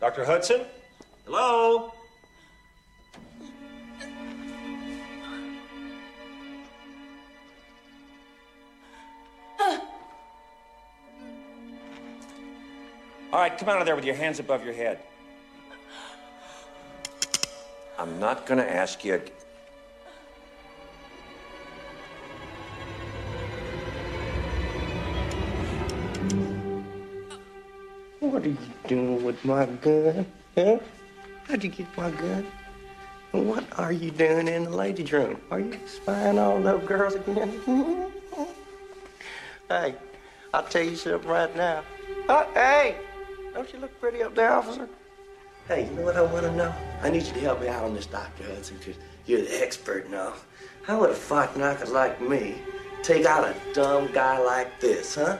Dr. Hudson? Hello? All right, come out of there with your hands above your head. I'm not going to ask you. What are you doing with my gun? Huh? How'd you get my gun? What are you doing in the ladies' room? Are you spying on those girls again? hey, I'll tell you something right now. Uh, hey, don't you look pretty up there, officer? Hey, you know what I want to know? I need you to help me out on this, Dr. Hudson, because you're the expert now. How would a fight knocker like me take out a dumb guy like this, huh?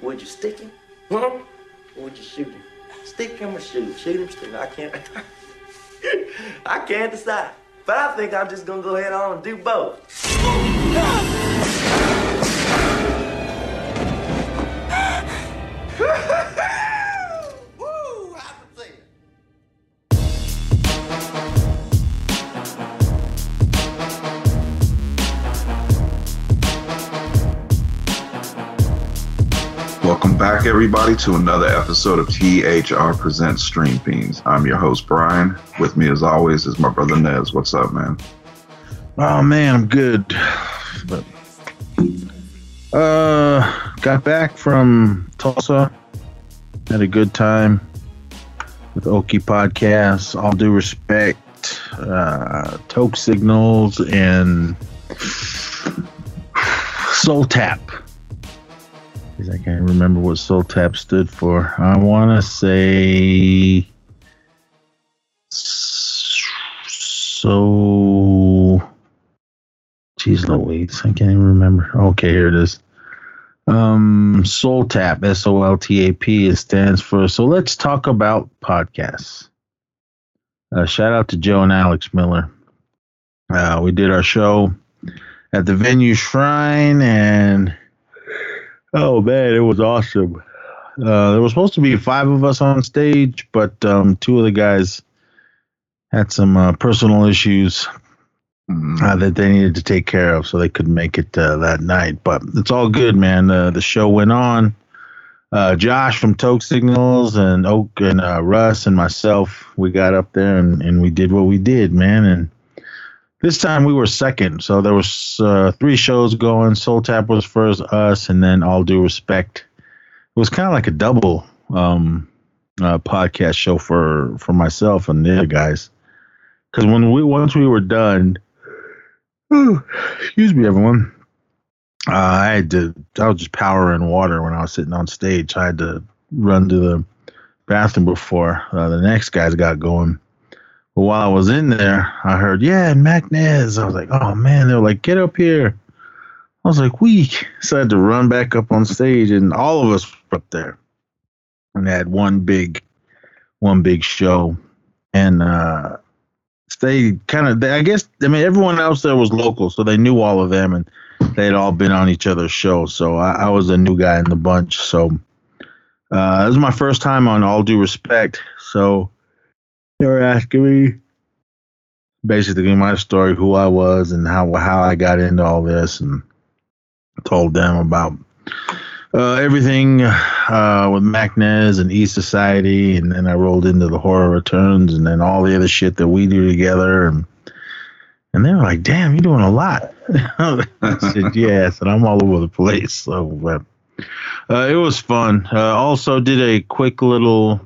Would you stick him? Huh? Or would you shoot him? Stick him or shoot? Shoot him, stick him. I can't. I can't decide. But I think I'm just gonna go ahead on and do both. Everybody, to another episode of THR Presents Stream Fiends. I'm your host, Brian. With me, as always, is my brother Nez. What's up, man? Oh man, I'm good. But uh got back from Tulsa. Had a good time with Okie Podcasts. All due respect, uh Toke Signals and Soul Tap. I can't remember what Soul Tap stood for. I wanna say so Jeez Louise, I can't even remember. Okay, here it is. Um, Soul Tap, S O L T A P. It stands for. So let's talk about podcasts. Uh, shout out to Joe and Alex Miller. Uh, we did our show at the venue Shrine, and oh man, it was awesome. Uh, there was supposed to be five of us on stage, but um, two of the guys had some uh, personal issues uh, that they needed to take care of, so they couldn't make it uh, that night. But it's all good, man. Uh, the show went on. Uh, Josh from Toke Signals and Oak and uh, Russ and myself, we got up there and, and we did what we did, man. And this time we were second, so there was uh, three shows going. Soul Tap was first, us, and then All Due Respect. It was kind of like a double um, uh, podcast show for for myself and the other guys. Because when we once we were done, Ooh, excuse me, everyone. Uh, I had to. I was just powering water when I was sitting on stage. I had to run to the bathroom before uh, the next guys got going. But while I was in there, I heard, "Yeah, Mac Nez." I was like, "Oh man!" They were like, "Get up here." I was like, "Weak." So I had to run back up on stage, and all of us were up there, and they had one big, one big show, and uh, they kind of i guess i mean everyone else there was local so they knew all of them and they had all been on each other's show so i, I was a new guy in the bunch so uh this was my first time on all due respect so they were asking me basically my story who i was and how how i got into all this and told them about uh, everything uh, with MacNez and E Society, and then I rolled into the Horror Returns, and then all the other shit that we do together, and and they were like, "Damn, you're doing a lot." I said, "Yes," and I'm all over the place. So uh, uh, it was fun. Uh, also, did a quick little.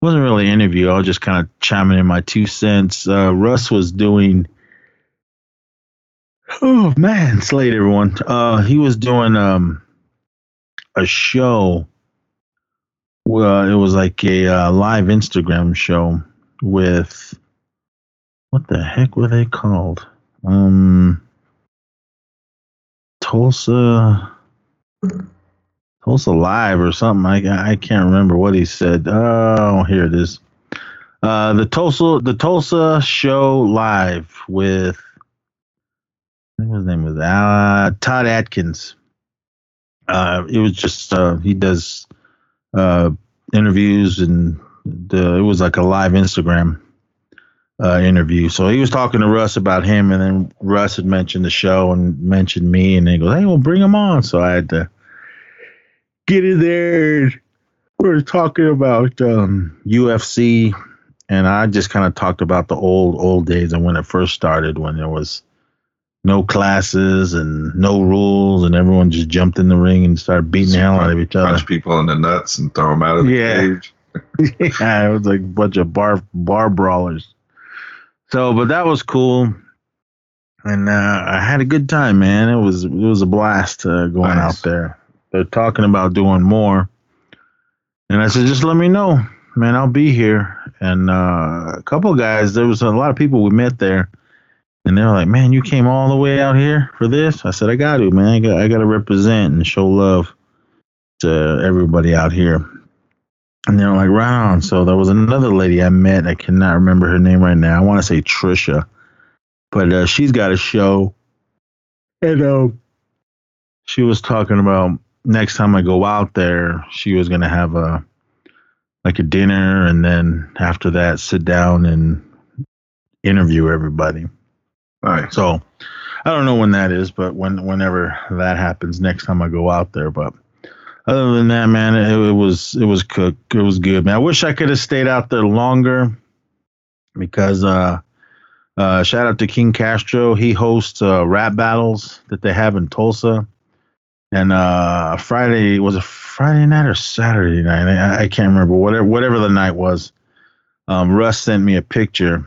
Wasn't really an interview. I was just kind of chiming in my two cents. Uh, Russ was doing. Oh man, Slade everyone. Uh, he was doing um a show. Well, it was like a uh, live Instagram show with what the heck were they called? Um, Tulsa, Tulsa Live or something. I I can't remember what he said. Oh, here it is. Uh, the Tulsa the Tulsa show live with I think his name was uh, Todd Atkins uh, it was just uh, he does uh, interviews and the it was like a live Instagram uh, interview. So he was talking to Russ about him, and then Russ had mentioned the show and mentioned me, and he goes, "Hey, well, bring him on." So I had to get in there. We're talking about um, UFC, and I just kind of talked about the old old days and when it first started, when there was no classes and no rules, and everyone just jumped in the ring and started beating the hell out of each other. Punch people in the nuts and throw them out of the Yeah. cage. yeah, it was like a bunch of bar bar brawlers. So, but that was cool, and uh, I had a good time, man. It was it was a blast uh, going Nice. out there. They're talking about doing more, and I said, just let me know, man. I'll be here. And uh, a couple guys, there was a lot of people we met there, and they were like, "Man, you came all the way out here for this?" I said, "I got to, man. I got I got to represent and show love to everybody out here." And they were like, right on. So there was another lady I met. I cannot remember her name right now. I want to say Trisha, but uh, she's got a show. And uh, she was talking about next time I go out there, she was going to have a like a dinner, and then after that, sit down and interview everybody. All right. So I don't know when that is, but when whenever that happens, next time I go out there. But other than that, man, it, it was it was cook. It was good, man. I wish I could have stayed out there longer because uh, uh, shout out to King Castro. He hosts uh, rap battles that they have in Tulsa, and uh, Friday was a Friday night or Saturday night. I, I can't remember whatever whatever the night was. Um, Russ sent me a picture,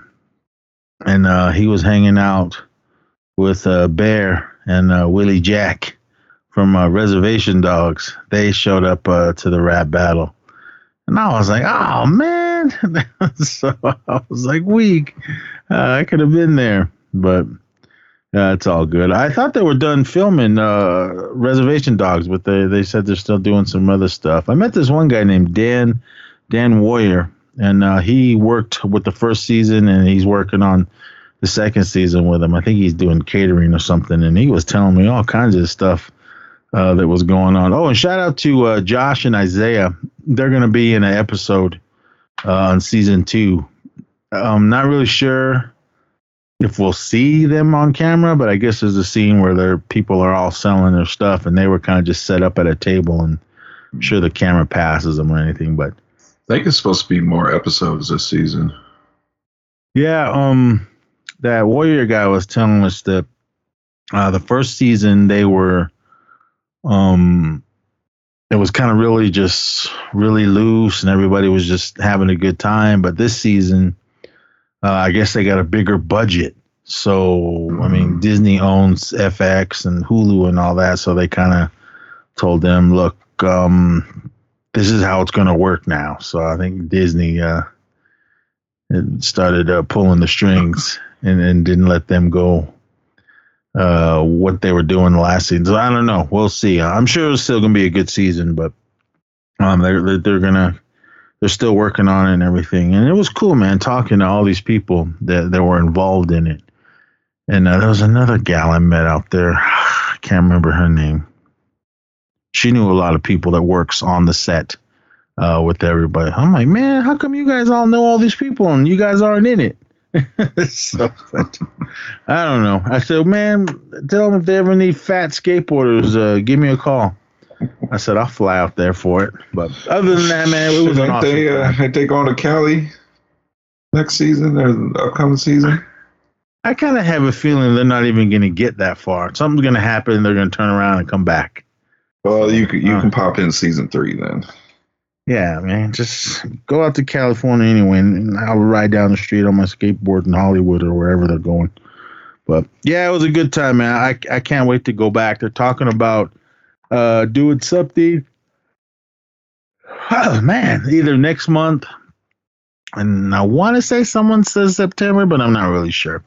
and uh, he was hanging out with uh, Bear and uh, Willie Jack from uh, Reservation Dogs. They showed up uh, to the rap battle, and I was like, "Oh man!" so I was like, "Weak." I could have been there, but it's all good. I thought they were done filming uh, Reservation Dogs, but they they said they're still doing some other stuff. I met this one guy named Dan Dan Warrior, and uh, he worked with the first season, and he's working on the second season with him. I think he's doing catering or something, and he was telling me all kinds of stuff uh, that was going on. Oh, and shout out to uh, Josh and Isaiah. They're going to be in an episode uh, on season two. I'm not really sure if we'll see them on camera, but I guess there's a scene where their people are all selling their stuff, and they were kind of just set up at a table, and I'm sure the camera passes them or anything, but. I think it's supposed to be more episodes this season. Yeah, um, that Warrior guy was telling us that uh, the first season they were, um, it was kind of really just really loose and everybody was just having a good time. But this season, uh, I guess they got a bigger budget. So I mean, Mm. Disney owns FX and Hulu and all that, so they kind of told them, look, um, this is how it's going to work now. So I think Disney uh, it started uh, pulling the strings and, and didn't let them go uh, what they were doing last season. So I don't know. We'll see. I'm sure it's still going to be a good season, but um, they're they're, they're gonna they're still working on it and everything. And it was cool, man, talking to all these people that that were involved in it. And uh, there was another gal I met out there. I can't remember her name. She knew a lot of people that works on the set uh, with everybody. I'm like, man, how come you guys all know all these people and you guys aren't in it? so I don't know. I said, man, tell them if they ever need fat skateboarders, uh, give me a call. I said I'll fly out there for it. But other than that, man, it was an awesome they, uh, they going to Cali next season or the upcoming season? I kind of have a feeling they're not even going to get that far. Something's going to happen. They're going to turn around and come back. Well, you can, you Uh. can pop in season three then. Yeah, man, just go out to California anyway, and I'll ride down the street on my skateboard in Hollywood or wherever they're going. But yeah, it was a good time, man. I I can't wait to go back. They're talking about uh doing something. Oh man, either next month, and I want to say someone says September, but I'm not really sure.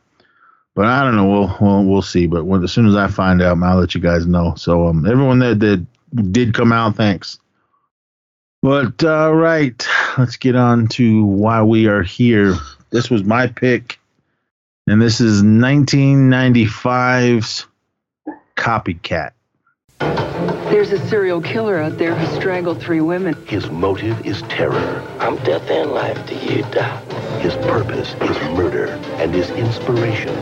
But I don't know. We'll we'll, we'll see. But when, as soon as I find out, I'll let you guys know. So um, everyone that did did come out, thanks. But all right, let's get on to why we are here. This was my pick, and this is 1995's Copycat. There's a serial killer out there who strangled three women. His motive is terror. I'm death and life to you, Doc. His purpose is murder. And his inspiration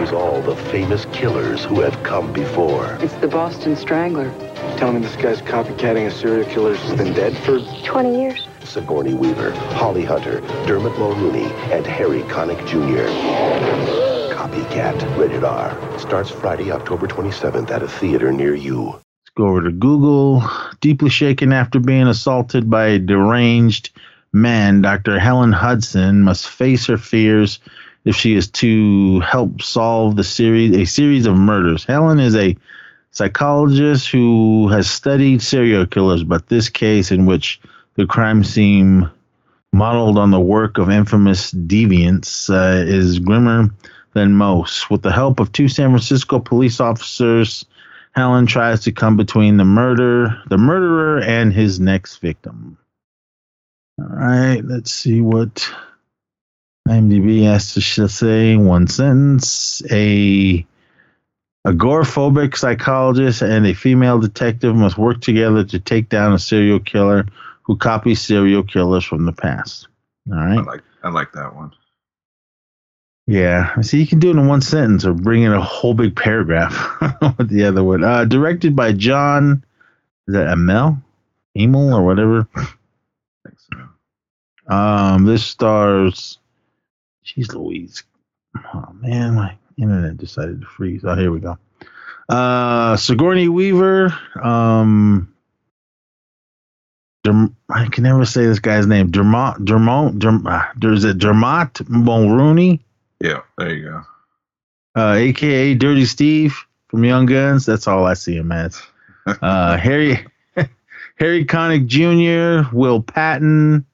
is all the famous killers who have come before. It's the Boston Strangler. Telling me this guy's copycatting a serial killer who's been dead for 20 years. Sigourney Weaver, Holly Hunter, Dermot Mulrooney, and Harry Connick Jr. Copycat, rated R. Starts Friday, October 27th at a theater near you. Go over to Google. Deeply shaken after being assaulted by a deranged man, Dr. Helen Hudson must face her fears if she is to help solve the series a series of murders. Helen is a psychologist who has studied serial killers, but this case in which the crime seem modeled on the work of infamous deviants uh, is grimmer than most. With the help of two San Francisco police officers, Helen tries to come between the murder, the murderer, and his next victim. All right, let's see what IMDb has to say. One sentence: a agoraphobic psychologist and a female detective must work together to take down a serial killer who copies serial killers from the past. All right. I like I like that one. Yeah. See, you can do it in one sentence or bring in a whole big paragraph with the other one. Uh, directed by John, is that Amel? Emil or whatever? Um, this stars, jeez Louise. Oh man, my internet decided to freeze. Oh, here we go. Uh, Sigourney Weaver. Um, Derm- I can never say this guy's name. Dermot, Dermot, Derm- uh, there's a Dermot Mulrooney, Yeah, there you go. uh, aka Dirty Steve from Young Guns. That's all I see him as. Uh, Harry, Harry Connick Jr., Will Patton,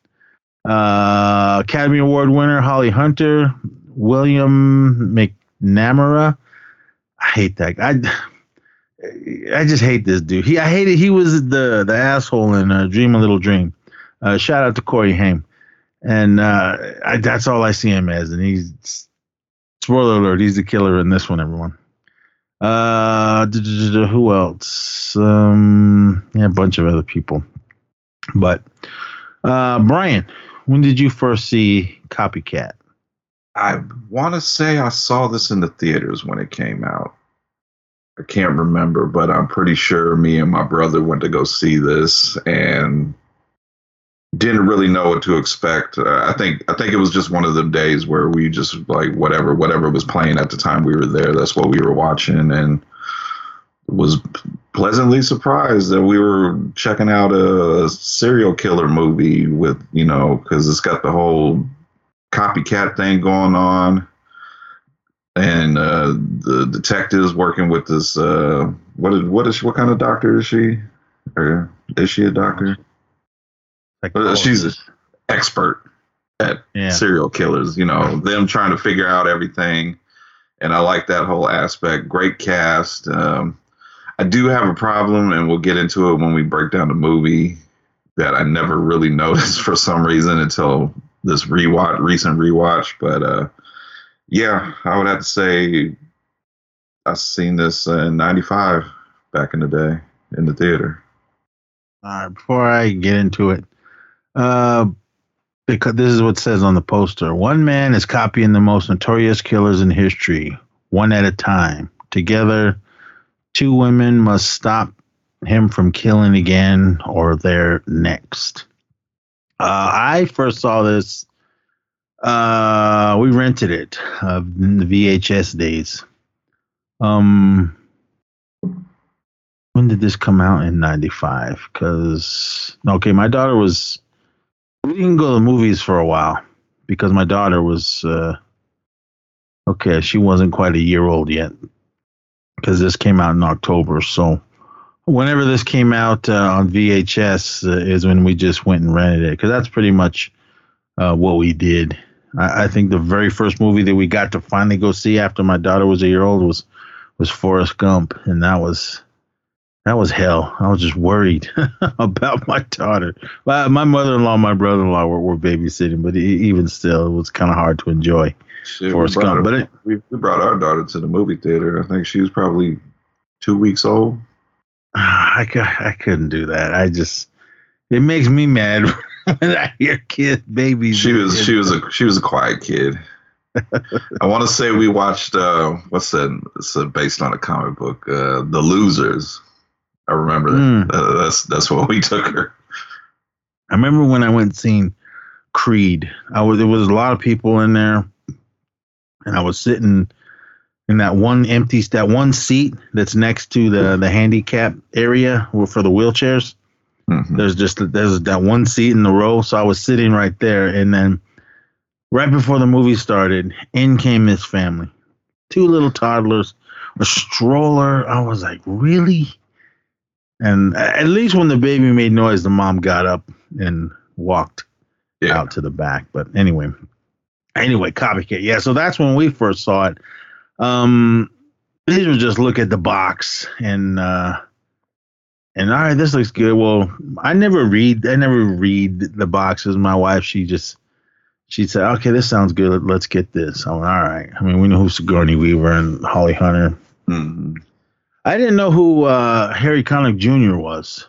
uh, Academy Award winner Holly Hunter, William McNamara. I hate that guy. I, I just hate this dude. He, I hated. He was the the asshole in uh, Dream a Little Dream. Uh, shout out to Corey Haim, and uh, I, that's all I see him as. And he's spoiler alert, he's the killer in this one. Everyone. Uh, who else? Um, yeah, a bunch of other people. But uh, Brian, when did you first see Copycat? I want to say I saw this in the theaters when it came out. I can't remember, but I'm pretty sure me and my brother went to go see this and didn't really know what to expect. Uh, I think I think it was just one of the days where we just like whatever whatever was playing at the time we were there. That's what we were watching, and was pleasantly surprised that we were checking out a serial killer movie with you know because it's got the whole copycat thing going on and uh, the detectives working with this uh, what is what is she, what kind of doctor is she or is she a doctor uh, she's an expert at Yeah. serial killers you know them trying to figure out everything. And i like that whole aspect. Great cast. Um, i do have a problem and we'll get into it when we break down the movie that i never really noticed for some reason until this rewatch recent rewatch. But uh yeah i would have to say i seen this in 95 back in the day in the theater. All right, before I get into it, uh, because this is what says on the poster. One man is copying the most notorious killers in history, one at a time. Together, two women must stop him from killing again, or they're next. Uh, I first saw this. Uh, we rented it uh, in the VHS days. Um, when did this come out in 95 because okay my daughter was we didn't go to the movies for a while because my daughter was uh okay she wasn't quite a year old yet because this came out in october. So whenever this came out uh, on vhs uh, is when we just went and rented it because that's pretty much uh, what we did. I, I think the very first movie that we got to finally go see after my daughter was a year old was was forrest gump and that was that was hell. I was just worried about my daughter. Well, my mother-in-law, and my brother-in-law were, were babysitting, but even still, it was kind of hard to enjoy. Shit, Forrest we brought Gump, her- but it- we, we brought our daughter to the movie theater. I think she was probably two weeks old. I, I couldn't do that. I just it makes me mad when I hear kid babies. She was she was a she was a quiet kid. I want to say we watched uh what's that? It's uh, based on a comic book, uh The Losers. I remember that. Mm. Uh, that's that's what we took her. I remember when I went and seen Creed. I was there was a lot of people in there, and I was sitting in that one empty that one seat that's next to the the handicap area for the wheelchairs. Mhm. There's just there's that one seat in the row, so I was sitting right there, and then right before the movie started, in came his family, two little toddlers, a stroller. I was like, really? And at least when the baby made noise, the mom got up and walked Yeah. out to the back. But anyway, anyway, copycat. Yeah, so that's when we first saw it. Um, these were just look at the box and uh, and all right, this looks good. Well, I never read. I never read the boxes. My wife, she just she said, okay, this sounds good. Let's get this. I went, all right. I mean, we know who Sigourney Weaver and Holly Hunter. Mhm. I didn't know who uh, Harry Connick Jr. was.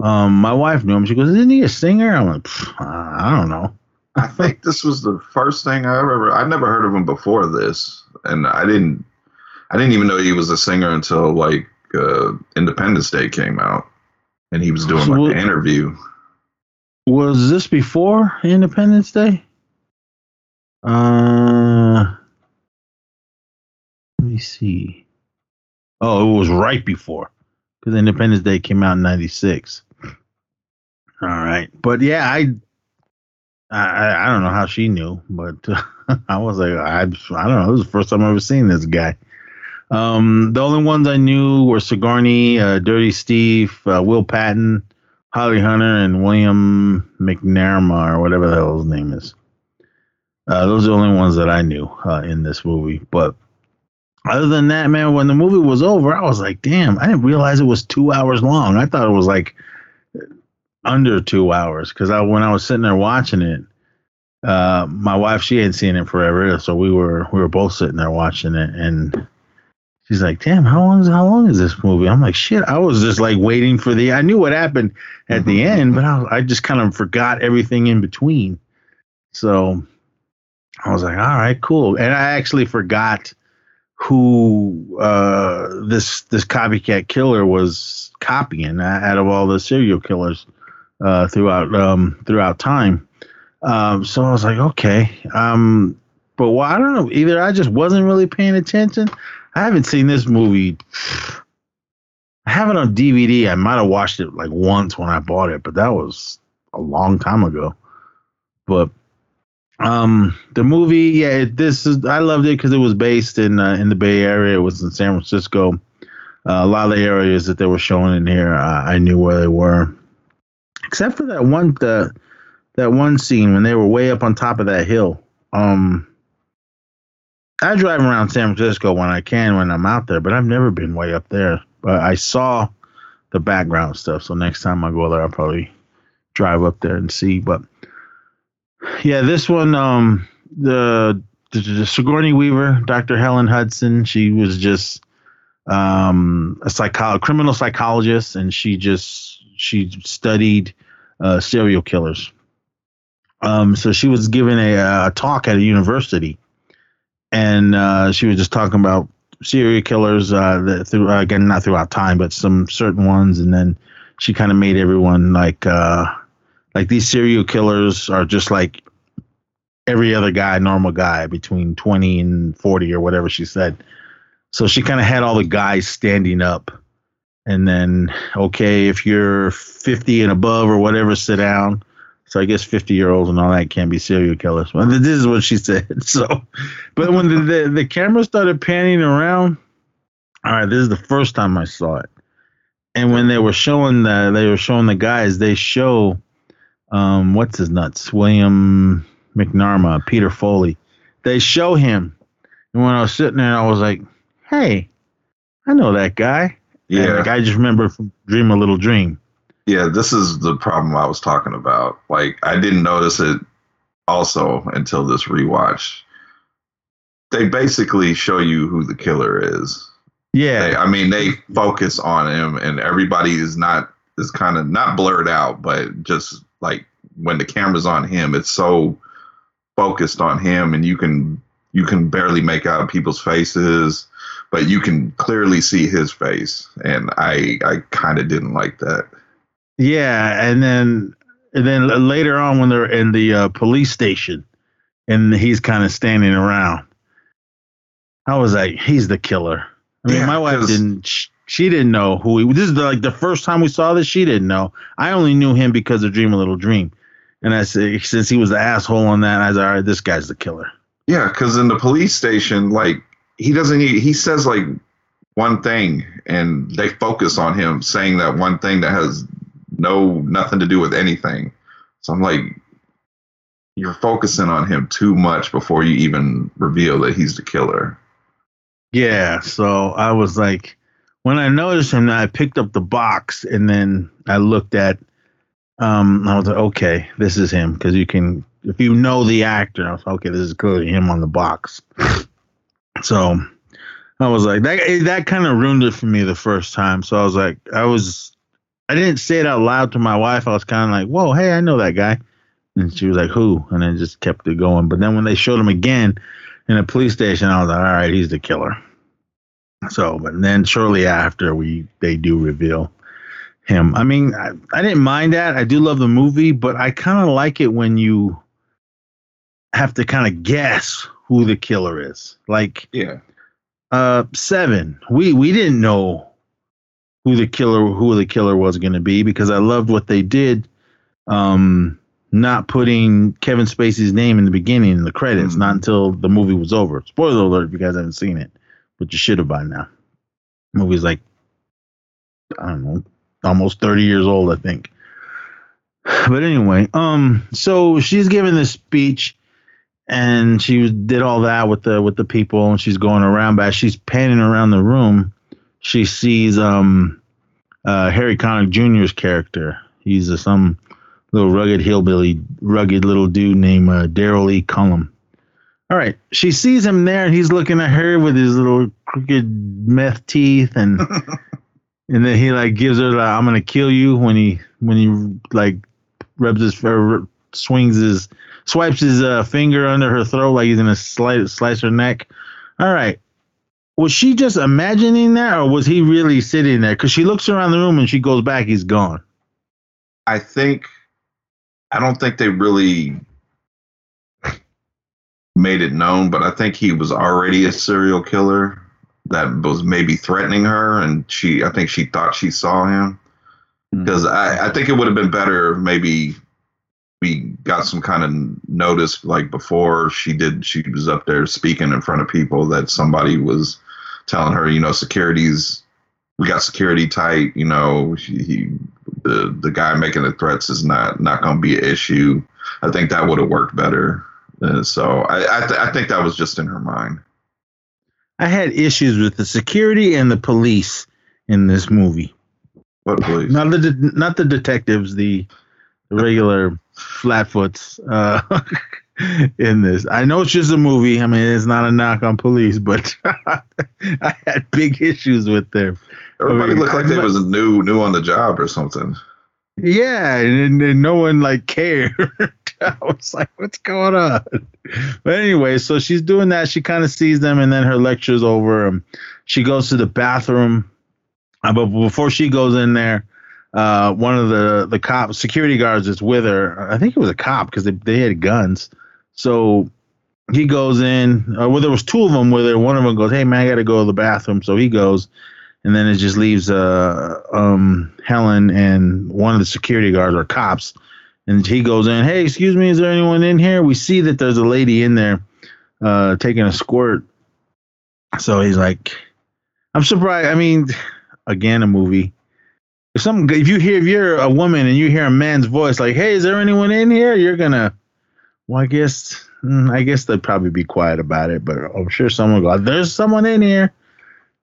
Um, my wife knew him. She goes, "Isn't he a singer?" I went, "Pff, I don't know. I think this was the first thing I ever. I never heard of him before this, and I didn't. I didn't even know he was a singer until like uh, Independence Day came out, and he was doing So like what- an interview. Was this before Independence Day? Uh, let me see. Oh, it was right before because Independence Day came out in '96. All right, but yeah, I, I, I don't know how she knew, but I was like, I, I don't know. It was the first time I've ever seen this guy. Um, the only ones I knew were Sigourney, uh, Dirty Steve, uh, Will Patton, Holly Hunter, and William McNamara, or whatever the hell his name is. Uh, those are the only ones that I knew uh, in this movie. But other than that, man, when the movie was over, I was like, damn, I didn't realize it was two hours long. I thought it was like under two hours because I, when I was sitting there watching it, uh, my wife she hadn't seen it forever, so we were we were both sitting there watching it, and she's like, "Damn, how long is how long is this movie?" I'm like, "Shit!" I was just like waiting for the. I knew what happened at the end, but I, I just kind of forgot everything in between. So I was like, "All right, cool," and I actually forgot who uh, this this copycat killer was copying out of all the serial killers uh, throughout um, throughout time. Um, so I was like, okay. Um, but well, I don't know. Either I just wasn't really paying attention. I haven't seen this movie. I have it on DVD. I might have watched it like once when I bought it, but that was a long time ago. But um, the movie, yeah, this is I loved it because it was based in uh, in the Bay Area. It was in San Francisco. Uh, a lot of the areas that they were showing in here, uh, I knew where they were, except for that one the that one scene when they were way up on top of that hill. Um, I drive around San Francisco when I can when I'm out there, but I've never been way up there. But I saw the background stuff, so next time I go there, I'll probably drive up there and see. But yeah, this one, um, the, the, the Sigourney Weaver, Dr. Helen Hudson, she was just um, a psycho- criminal psychologist, and she just she studied uh, serial killers. Um, so she was giving a, a talk at a university, and uh, she was just talking about serial killers uh, that through again not throughout time, but some certain ones, and then she kind of made everyone like uh, like these serial killers are just like every other guy, normal guy between twenty and forty or whatever she said. So she kind of had all the guys standing up, and then okay, if you're fifty and above or whatever, sit down. So I guess 50 year olds and all that can't be serial killers. Well, this is what she said. So, but when the, the, the camera started panning around, all right, this is the first time I saw it. And when they were showing the, they were showing the guys, they show, um, what's his nuts? William McNamara, Peter Foley. They show him. And when I was sitting there, I was like, hey, I know that guy. And Yeah, like, I just remember from Dream a Little Dream. yeah. This is the problem I was talking about. Like, I didn't notice it also until this rewatch. They basically show you who the killer is, Yeah. They, I mean, they focus on him, and everybody is not is kind of not blurred out, but just like when the camera's on him, it's so focused on him, and you can you can barely make out people's faces, but you can clearly see his face, and I I kind of didn't like that. Yeah, and then and then later on when they're in the uh, police station, and he's kind of standing around, I was like, he's the killer. I mean, Yeah, my wife didn't. sh- She didn't know who he. This is the, like the first time we saw this. She didn't know. I only knew him because of Dream a Little Dream, and I said since he was the asshole on that, I was like, all right, this guy's the killer. Yeah, because in the police station, like he doesn't. He, he says like one thing, and they focus on him saying that one thing that has no nothing to do with anything. So I'm like, you're focusing on him too much before you even reveal that he's the killer. Yeah, so I was like, when I noticed him, I picked up the box and then I looked at. Um, I was like, okay, this is him because you can, if you know the actor, I was like, okay, this is clearly him on the box. so I was like, that that kind of ruined it for me the first time. So I was like, I was, I didn't say it out loud to my wife. I was kind of like, whoa, hey, I know that guy, and she was like, who? And I just kept it going. But then when they showed him again in a police station, I was like, all right, he's the killer. So, but then shortly after, we they do reveal him. I mean, I, I didn't mind that. I do love the movie, but I kind of like it when you have to kind of guess who the killer is. Like Yeah, uh seven, we we didn't know who the killer who the killer was going to be because I loved what they did. Um, not putting Kevin Spacey's name in the beginning in the credits, Mhm. not until the movie was over. Spoiler alert if you guys haven't seen it, but you should have by now. movie's like I don't know, almost 30 years old, I think. But anyway, um, so she's giving this speech and she did all that with the with the people and she's going around but as she's panning around the room she sees um uh harry connick jr's character he's a, some little rugged hillbilly rugged little dude named uh, daryl e cullum all right she sees him there and he's looking at her with his little crooked meth teeth and and then he like gives her like i'm gonna kill you when he when he like rubs his or swings his swipes his uh, finger under her throat like he's gonna slice slice her neck. All right, was she just imagining that, or was he really sitting there? Because she looks around the room and she goes back, he's gone. I think I don't think they really made it known, but I think he was already a serial killer that was maybe threatening her, and she I think she thought she saw him. Hmm. Because I, I think it would have been better if maybe we got some kind of notice like before she did she was up there speaking in front of people that somebody was telling her you know security's we got security tight you know she, he the the guy making the threats is not not going to be an issue. I think that would have worked better Uh, so i I, th- I think that was just in her mind I had issues with the security and the police in this movie. but please Not the de- not the detectives, the, the regular flatfoots uh, in this. I know it's just a movie. I mean, it's not a knock on police, but I had big issues with them. everybody I mean, looked like they was new new on the job or something Yeah, and, and no one like cared. I was like, what's going on? But anyway, so she's doing that. She kind of sees them, and then her lecture's over. Um, she goes to the bathroom, uh, but before she goes in there, uh, one of the the cop security guards is with her. I think it was a cop because they they had guns. So he goes in. Uh, well, there was two of them with her. One of them goes, "Hey man, I got to go to the bathroom." So he goes, and then it just leaves uh um Helen and one of the security guards or cops, and he goes in. Hey, excuse me, is there anyone in here? We see that there's a lady in there, uh, taking a squirt. So he's like, I'm surprised. I mean, again, a movie. If some if you hear if you're a woman and you hear a man's voice like, "Hey, is there anyone in here?" You're gonna, well, I guess, mm, I guess they'd probably be quiet about it, but I'm sure someone go, "There's someone in here."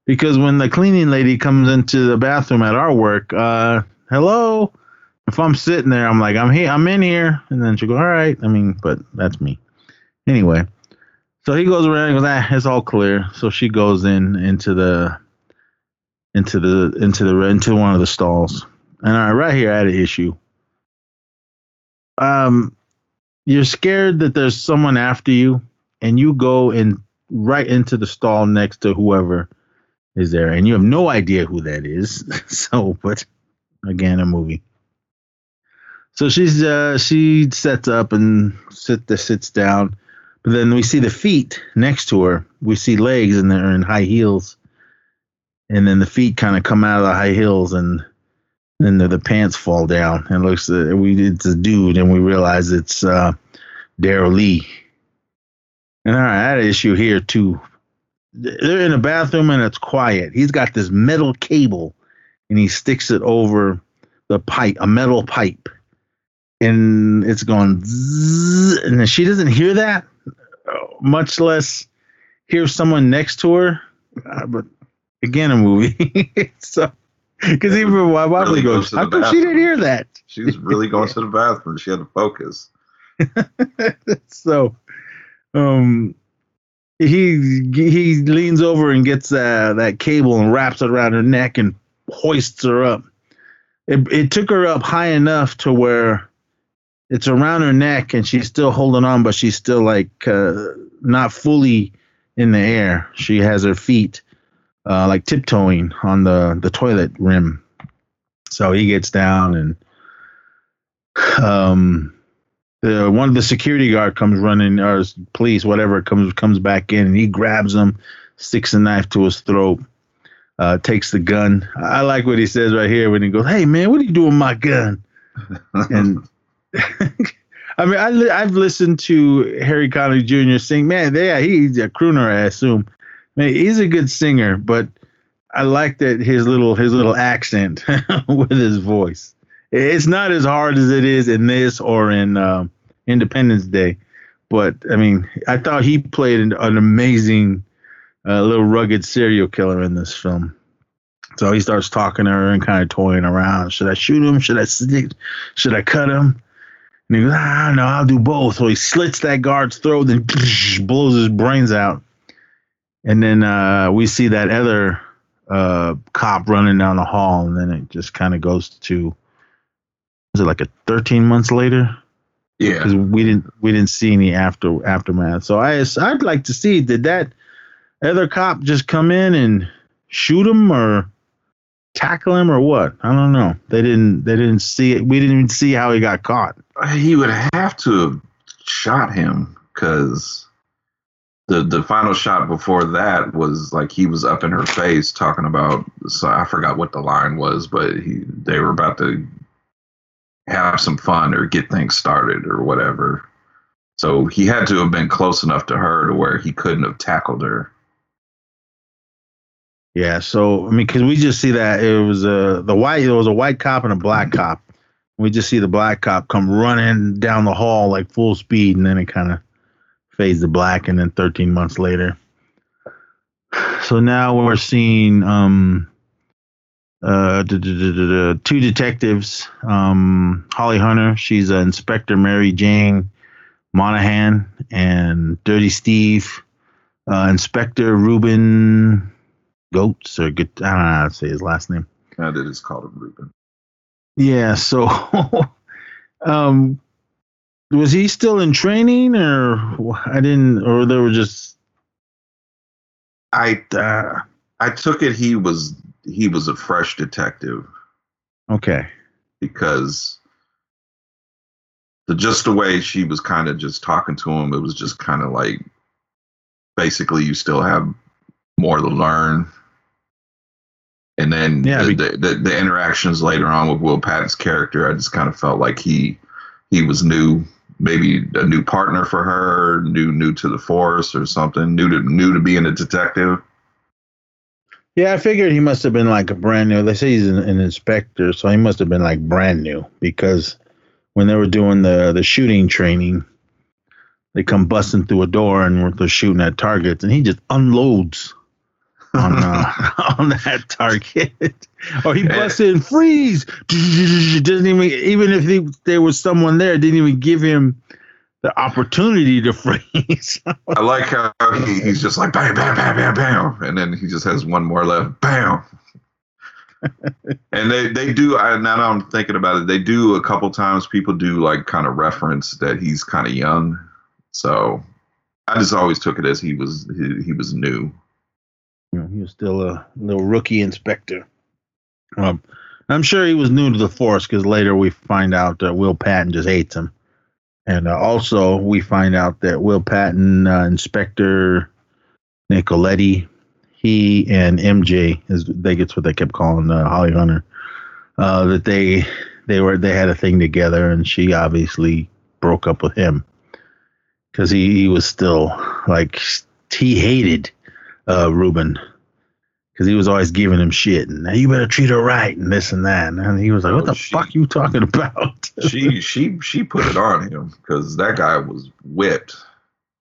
because when the cleaning lady comes into the bathroom at our work, uh, hello. If I'm sitting there, I'm like, I'm here, I'm in here, and then she go, all right. I mean, but that's me. Anyway, so he goes around, and goes, ah, it's all clear. So she goes in into the into the into the into one of the stalls. And all right, right here I had an issue. Um, you're scared that there's someone after you, and you go in right into the stall next to whoever is there, and you have no idea who that is. so, but again, a movie. So she's uh she sets up and sit sits down, but then we see the feet next to her. We see legs and they're in high heels, and then the feet kind of come out of the high heels and then the, the pants fall down and looks uh, we it's a dude and we realize it's uh Daryl Lee. And all right, I had an issue here too. They're in a bathroom and it's quiet. He's got this metal cable and he sticks it over the pipe, a metal pipe. And it's going zzz, and she doesn't hear that, much less hear someone next to her. Uh, but again, a movie. so, because even my wife Really goes, goes to how come she didn't hear that? She was really going to the bathroom. She had to focus. so um he he leans over and gets uh, that cable and wraps it around her neck and hoists her up it, it took her up high enough to where it's around her neck and she's still holding on but she's still like uh, not fully in the air. She has her feet uh, like tiptoeing on the the toilet rim. So he gets down and um the one of the security guard comes running or police whatever comes comes back in and he grabs him sticks a knife to his throat uh, takes the gun. I like what he says right here when he goes hey man what are you doing with my gun? And i mean I li- i've listened to harry connick jr sing man yeah he's a crooner i assume man he's a good singer but i like that his little his little accent with his voice it's not as hard as it is in this or in um, Independence Day, but I mean, I thought he played an, an amazing uh, little rugged serial killer in this film. So he starts talking to her and kind of toying around. Should I shoot him? Should I stick? Should I cut him? And he goes, I don't know. I'll do both. So he slits that guard's throat, then blows his brains out. And then uh, we see that other uh, cop running down the hall, and then it just kind of goes to was it like a 13 months later Yeah. because we didn't we didn't see any after aftermath so i i'd like to see did that other cop just come in and shoot him or tackle him or what i don't know they didn't they didn't see it we didn't even see how he got caught He would have to have shot him because the the final shot before that was like he was up in her face talking about. So I forgot what the line was, but he they were about to have some fun or get things started or whatever. So he had to have been close enough to her to where he couldn't have tackled her. Yeah so i mean because we just see that it was a the white there was a white cop and a black cop. We just see the black cop come running down the hall like full speed and then it kind of fades to black and then 13 months later. So now we're seeing um uh two detectives. Um holly hunter she's uh, inspector mary jane monahan and dirty steve uh inspector ruben goats or good i don't know how to say his last name I did just called him Ruben. yeah so um was he still in training or i didn't or there were just I uh, I took it he was he was a fresh detective okay because the just the way she was kind of just talking to him, it was just kind of like basically you still have more to learn. And then Yeah, the, the, the, the interactions later on with Will Patton's character, I just kind of felt like he he was new, maybe a new partner for her, new new to the force or something, new to new to being a detective. Yeah, I figured he must have been like a brand new. They say he's an, an inspector, so he must have been like brand new because when they were doing the the shooting training, they come busting through a door and they're shooting at targets, and he just unloads on uh, on that target, or he busts in freeze. Doesn't even even if he, there was someone there, didn't even give him the opportunity to freeze. I like how he, he's just like bam, bam, bam, bam, bam, and then he just has one more left, bam. and they they do. I, now that I'm thinking about it, they do a couple times. People do like kind of reference that he's kind of young. So I just always took it as he was he, he was new. You know, he was still a little rookie inspector. Um, I'm sure he was new to the force because later we find out that Will Patton just hates him, and uh, also we find out that Will Patton, uh, Inspector Nicoletti, he and MJ is they gets what they kept calling uh, Holly Hunter, uh, that they they were they had a thing together, and she obviously broke up with him because he, he was still like he hated uh, Ruben because he was always giving him shit and now you better treat her right and this and that and he was like, "What Oh, the she- fuck you talking about?" she she she put it on him because that guy was whipped.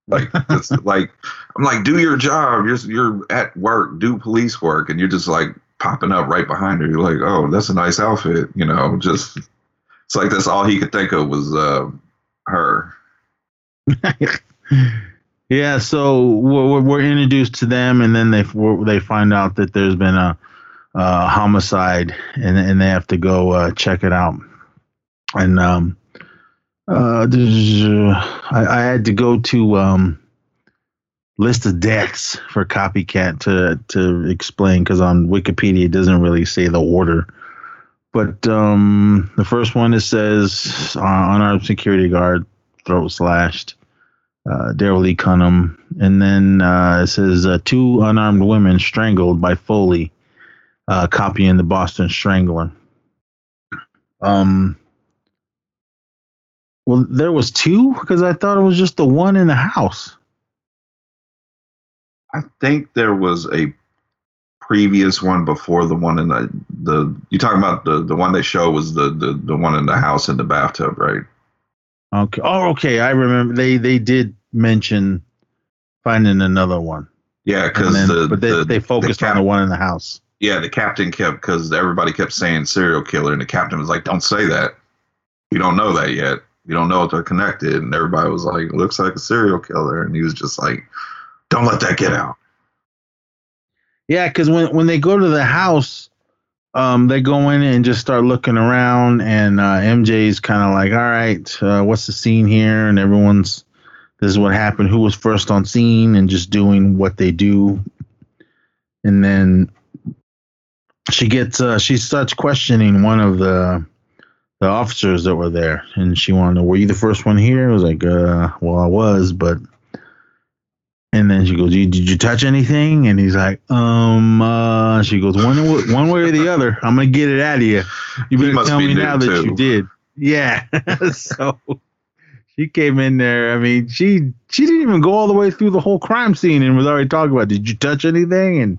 Like it's like I'm like, do your job. You're you're at work, do police work, and you're just like popping up right behind her. You're like, oh, that's a nice outfit, you know. Just it's like that's all he could think of was uh, her. yeah, so we're, we're introduced to them, and then they they find out that there's been a, a homicide, and and they have to go uh, check it out. And um, uh, I, I had to go to um, list of deaths for copycat to to explain because on Wikipedia it doesn't really say the order. But um, the first one it says uh, unarmed security guard throat slashed uh, Daryl Lee Cullum, and then uh, it says uh, two unarmed women strangled by Foley, uh, copying the Boston Strangler. Um, well, there was two because I thought it was just the one in the house. I think there was a previous one before the one in the the you talking about the the one they show was the the the one in the house in the bathtub, right? Okay. Oh, okay. I remember they they did mention finding another one, Yeah, because the but they the, they focused the on the one in the house. Yeah, the captain kept because everybody kept saying serial killer, and the captain was like, "Don't say that. You don't know that yet. You don't know if they're connected." And everybody was like, "Looks like a serial killer," and he was just like, "Don't let that get out." Yeah, because when when they go to the house, um, they go in and just start looking around, and uh, MJ's kind of like, "All right, uh, what's the scene here?" And everyone's, "This is what happened. Who was first on scene?" And just doing what they do, and then she gets uh, she starts questioning one of the the officers that were there, and she wanted "Were you the first one here?" I was like, "Uh, well, I was, but." And then she goes, "You- "Did you touch anything?" And he's like, "Um." Uh, she goes, "One, one way or the other. I'm gonna get it out of you. You better tell be me now that you did." Yeah. so she came in there. I mean, she she didn't even go all the way through the whole crime scene and was already talking about, "Did you touch anything?" And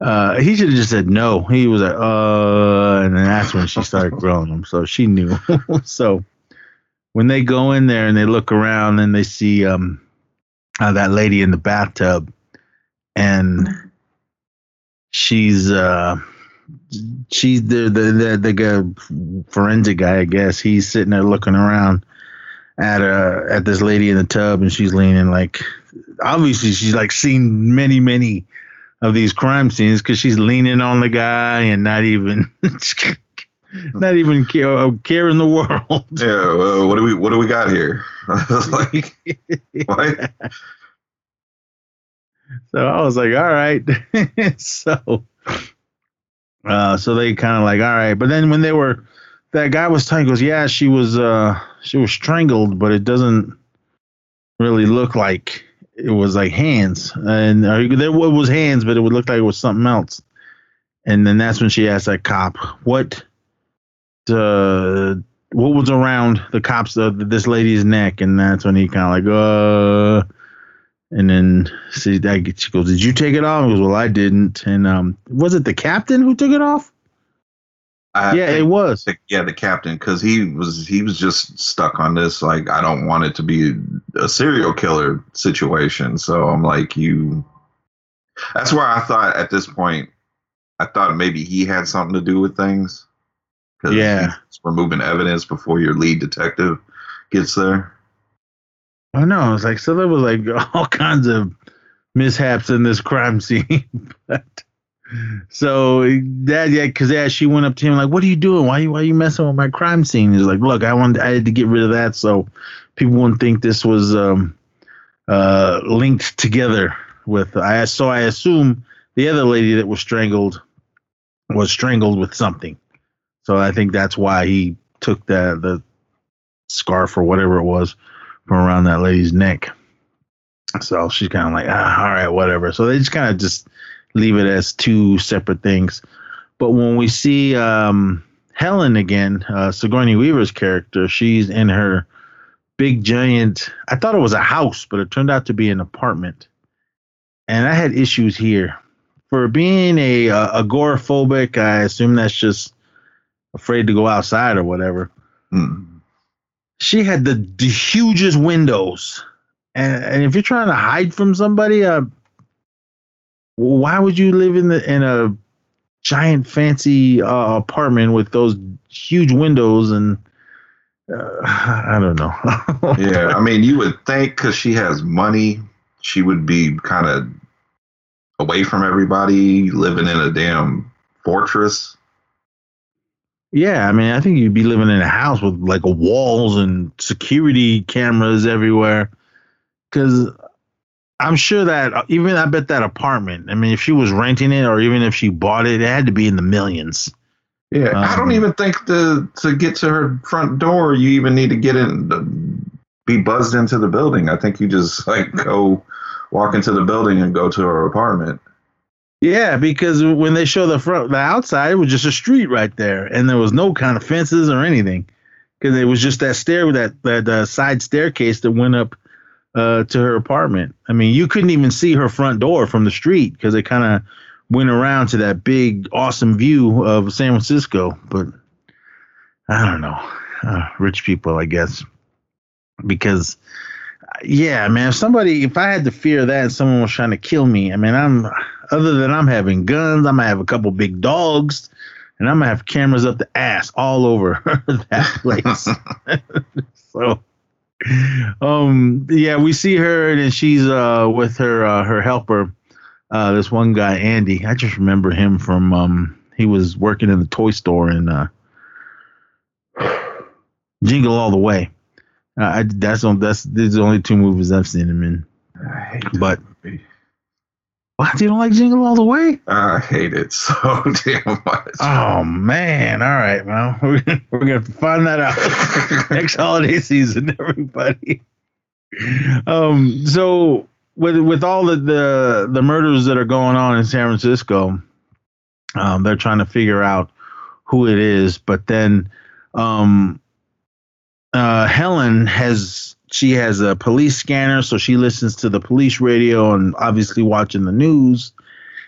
uh, he should have just said no. He was like, "Uh," and then that's when she started grilling him. So she knew. so when they go in there and they look around and they see um uh, that lady in the bathtub and she's uh she's the the the, the forensic guy i guess he's sitting there looking around at uh at this lady in the tub and she's leaning like obviously she's like seen many many of these crime scenes because she's leaning on the guy and not even not even care, care in the world Yeah, well, what do we what do we got here? Like, what? So I was like, all right. so uh so they kind of like, all right. But then when they were that guy was telling goes, Yeah, she was uh she was strangled, but it doesn't really look like it was like hands. And uh, there was hands, but it would look like it was something else. And then that's when she asked that cop, what uh what was around the cops uh, this lady's neck and that's when he kind of like uh and then she, I, she goes, "Did you take it off?" He goes, "Well, I didn't." And um, was it the captain who took it off? I yeah, it was. yeah, the captain, because he was he was just stuck on this. Like, I don't want it to be a serial killer situation. So I'm like, you. That's where I thought at this point, I thought maybe he had something to do with things. 'Cause Yeah. he's removing evidence before your lead detective gets there. I know. It's like so there was like all kinds of mishaps in this crime scene, but so that yeah, because yeah, she went up to him like, "What are you doing? Why you why you messing with my crime scene?" He's like, "Look, I wanted I had to get rid of that so people wouldn't think this was um uh linked together with I so I assume the other lady that was strangled was strangled with something. So I think that's why he took the the scarf or whatever it was from around that lady's neck. So she's kind of like, ah, all right, whatever. So they just kind of just leave it as two separate things. But when we see um, Helen again, uh, Sigourney Weaver's character, she's in her big giant. I thought it was a house, but it turned out to be an apartment. And I had issues here for being a, a agoraphobic. I assume that's just afraid to go outside or whatever. Hmm. She had the, the hugest windows, and, and if you're trying to hide from somebody, uh, why would you live in the in a giant fancy uh, apartment with those huge windows and uh, I don't know. yeah, I mean, you would think because she has money, she would be kind of away from everybody, living in a damn fortress. Yeah, I mean, I think you'd be living in a house with like walls and security cameras everywhere. Because I'm sure that even I bet that apartment. I mean, if she was renting it or even if she bought it, it had to be in the millions. Yeah, I don't Um, even think the to get to her front door, you even need to get in, be buzzed into the building. I think you just like go walk into the building and go to her apartment. Yeah, because when they show the front, the outside, it was just a street right there, and there was no kind of fences or anything, because it was just that stair, that that uh, side staircase that went up uh, to her apartment. I mean, you couldn't even see her front door from the street because it kind of went around to that big, awesome view of San Francisco. But I don't know, uh, rich people, I guess, because yeah, man, if somebody, if I had to fear that someone was trying to kill me, I mean, I'm other than I'm having guns, I'm gonna have a couple big dogs, and I'm gonna have cameras up the ass all over that place. so, um, yeah, we see her and then she's uh with her uh, her helper, uh, this one guy Andy. I just remember him from um he was working in the toy store in uh Jingle All the Way. Uh, I, that's on that's these are the only two movies I've seen him in. I hate But- that movie. What? You don't like Jingle All the Way? I hate it so damn much. Oh man! All right, well, we're gonna, we're gonna find that out next holiday season, everybody. Um, so with with all the, the the murders that are going on in San Francisco, um, they're trying to figure out who it is. But then, um, uh, Helen has she has a police scanner, so she listens to the police radio and obviously watching the news.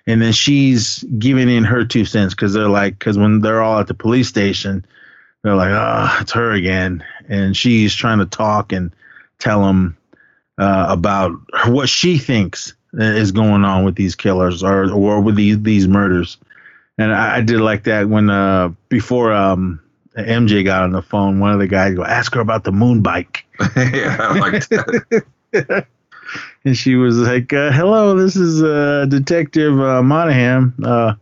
And then she's giving in her two cents because they're like because when they're all at the police station they're like ah it's her again. And she's trying to talk and tell them uh, about what she thinks is going on with these killers or or with these these murders. And I, I did like that when uh before um MJ got on the phone one of the guys go ask her about the moon bike yeah, and she was like, uh, "Hello, this is uh, Detective uh, Monahan. Uh,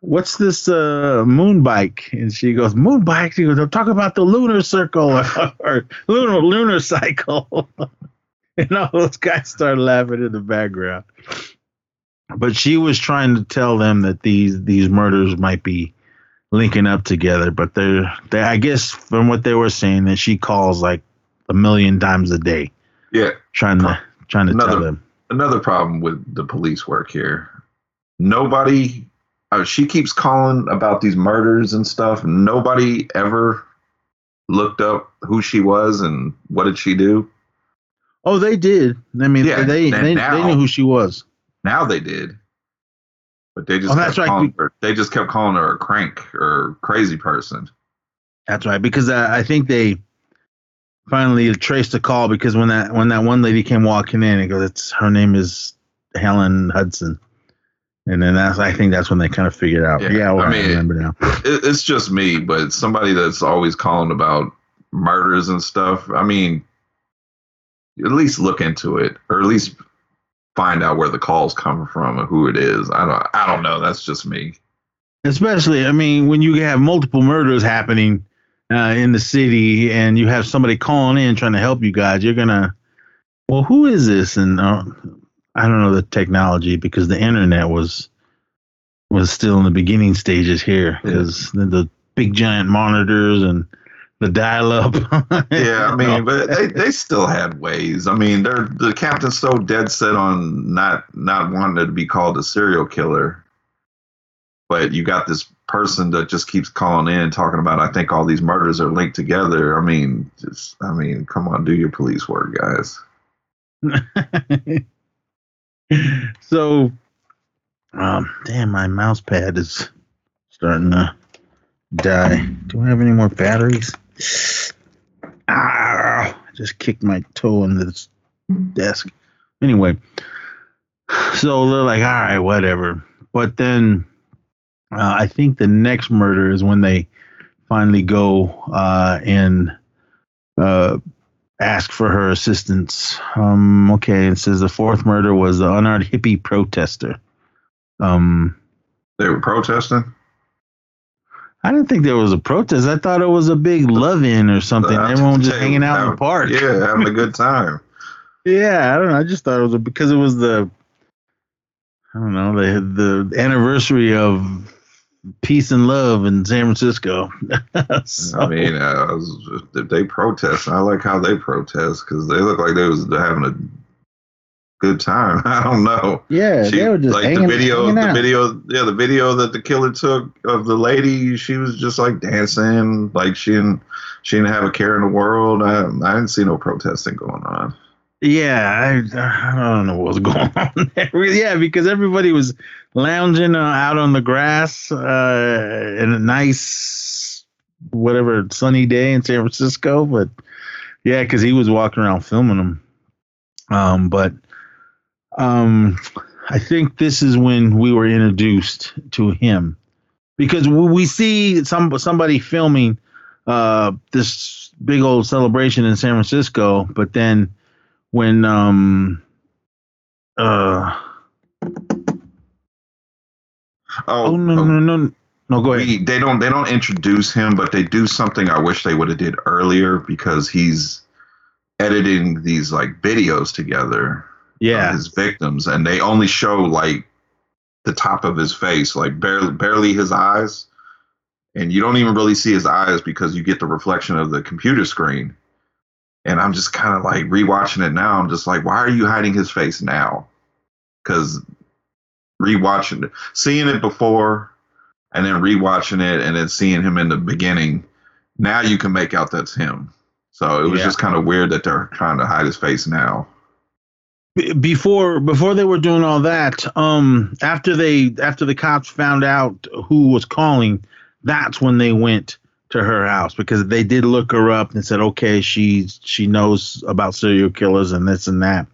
what's this uh, moon bike?" And she goes, "Moon bike." She goes, "I'm talking about the lunar circle or, or lunar lunar cycle." and all those guys start laughing in the background. But she was trying to tell them that these these murders might be linking up together. But they're, they, I guess, from what they were saying, that she calls like a million times a day Yeah, trying to trying to tell Another- them. another problem with the police work here. Nobody, uh, she keeps calling about these murders and stuff. Nobody ever looked up who she was and what did she do. Oh, they did. I mean, Yeah, they they, they knew who she was. Now they did, but they just Oh, kept that's right. calling her. They just kept calling her a crank or crazy person. That's right, because I, I think they finally traced the call because when that when that one lady came walking in, it goes, "It's her name is Helen Hudson," and then that's I think that's when they kind of figured out. Yeah, Yeah, well, I I, remember now. It, it's just me, but somebody that's always calling about murders and stuff. I mean, at least look into it, or at least find out where the calls come from and who it is. I don't I don't know. That's just me. Especially, I mean, when you have multiple murders happening uh, in the city and you have somebody calling in trying to help you guys, you're gonna, well, who is this? And uh, I don't know the technology because the internet was was still in the beginning stages here because the, the big giant monitors and the dial up. Yeah, I mean, but they, they still had ways. I mean, they're the captain's so dead set on not not wanting to be called a serial killer. But you got this person that just keeps calling in talking about I think all these murders are linked together. I mean, just I mean, come on, do your police work, guys. so, um, damn, my mouse pad is starting to die. Do I have any more batteries? Ah, I just kicked my toe into this desk. Anyway, so they're like, all right, whatever. But then uh, I think the next murder is when they finally go uh, and uh, ask for her assistance. Um, okay, it says the fourth murder was the unarmed hippie protester. Um, They were protesting. I didn't think there was a protest. I thought it was a big love-in or something. Uh, Everyone was just hanging out in the park. Yeah, having a good time. Yeah, I don't know. I just thought it was a, because it was the I don't know the the anniversary of peace and love in San Francisco. So- I mean, uh, I was- if they protest, I like how they protest because they look like they was having a good time. I don't know. yeah, She- they were just like hanging, the video, hanging the video, yeah, the video that the killer took of the lady. She was just like dancing, like she didn't, she didn't have a care in the world. I, I didn't see no protesting going on. Yeah, I, I don't know what was going on there. Yeah, because everybody was lounging uh, out on the grass uh, in a nice, whatever, sunny day in San Francisco. But yeah, because he was walking around filming them. Um, but um, I think this is when we were introduced to him because we see some somebody filming uh, this big old celebration in San Francisco, but then when um uh Oh, oh no no no no go ahead. We, they don't they don't introduce him, but they do something I wish they would have did earlier because he's editing these like videos together yeah. his victims, and they only show like the top of his face, like barely barely his eyes, and you don't even really see his eyes because you get the reflection of the computer screen. And I'm just kind of like rewatching it now. I'm just like, why are you hiding his face now? Because rewatching it, seeing it before, and then rewatching it, and then seeing him in the beginning, now you can make out that's him. So it was Yeah. just kind of weird that they're trying to hide his face now. Before before they were doing all that um after they after the cops found out who was calling that's when they went to her house because they did look her up and said okay she's she knows about serial killers and this and that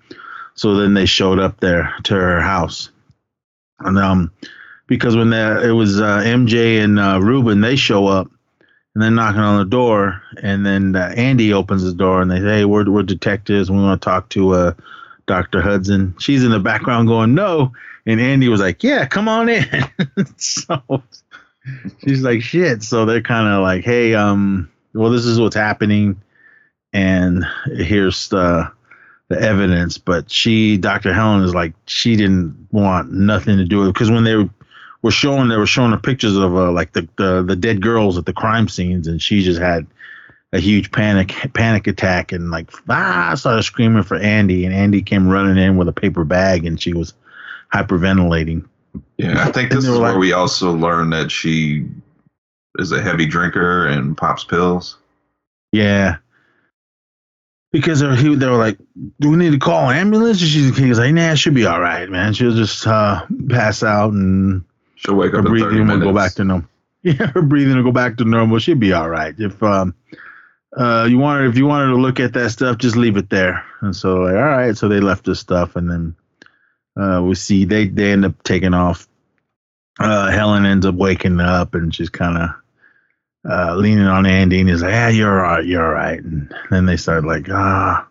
so then they showed up there to her house and um because when the, it was uh, MJ and uh, Ruben they show up and they're knocking on the door and then uh, Andy opens the door and they say hey we're, we're detectives we want to talk to uh Dr. Hudson. She's in the background going, no. And Andy was like, yeah, come on in. so she's like, shit. So they're kind of like, hey, um, well, this is what's happening. And here's the, the evidence. But she, Dr. Helen, is like, she didn't want nothing to do with it. Because when they were, showing, they were showing her pictures of uh, like the, the, the dead girls at the crime scenes. And she just had a huge panic panic attack and like ah started screaming for Andy and Andy came running in with a paper bag and she was hyperventilating. Yeah, I think this is were where we also learn that she is a heavy drinker and pops pills. Yeah. Because they were, he, they were like, "Do we need to call an ambulance?" And she's he was like, "Nah, she'll be all right, man. She'll just uh, pass out and She'll wake her up 30 breathing will go back to normal. Yeah, her breathing will go back to normal. She'll be all right. If um, uh, you wanted, if you wanted to look at that stuff, just leave it there. And so, like, all right. So they left the stuff, and then uh, we see they they end up taking off. Uh, Helen ends up waking up, and she's kind of uh, leaning on Andy, and he's like, "Yeah, you're all right, you're all right." And then they start like, ah.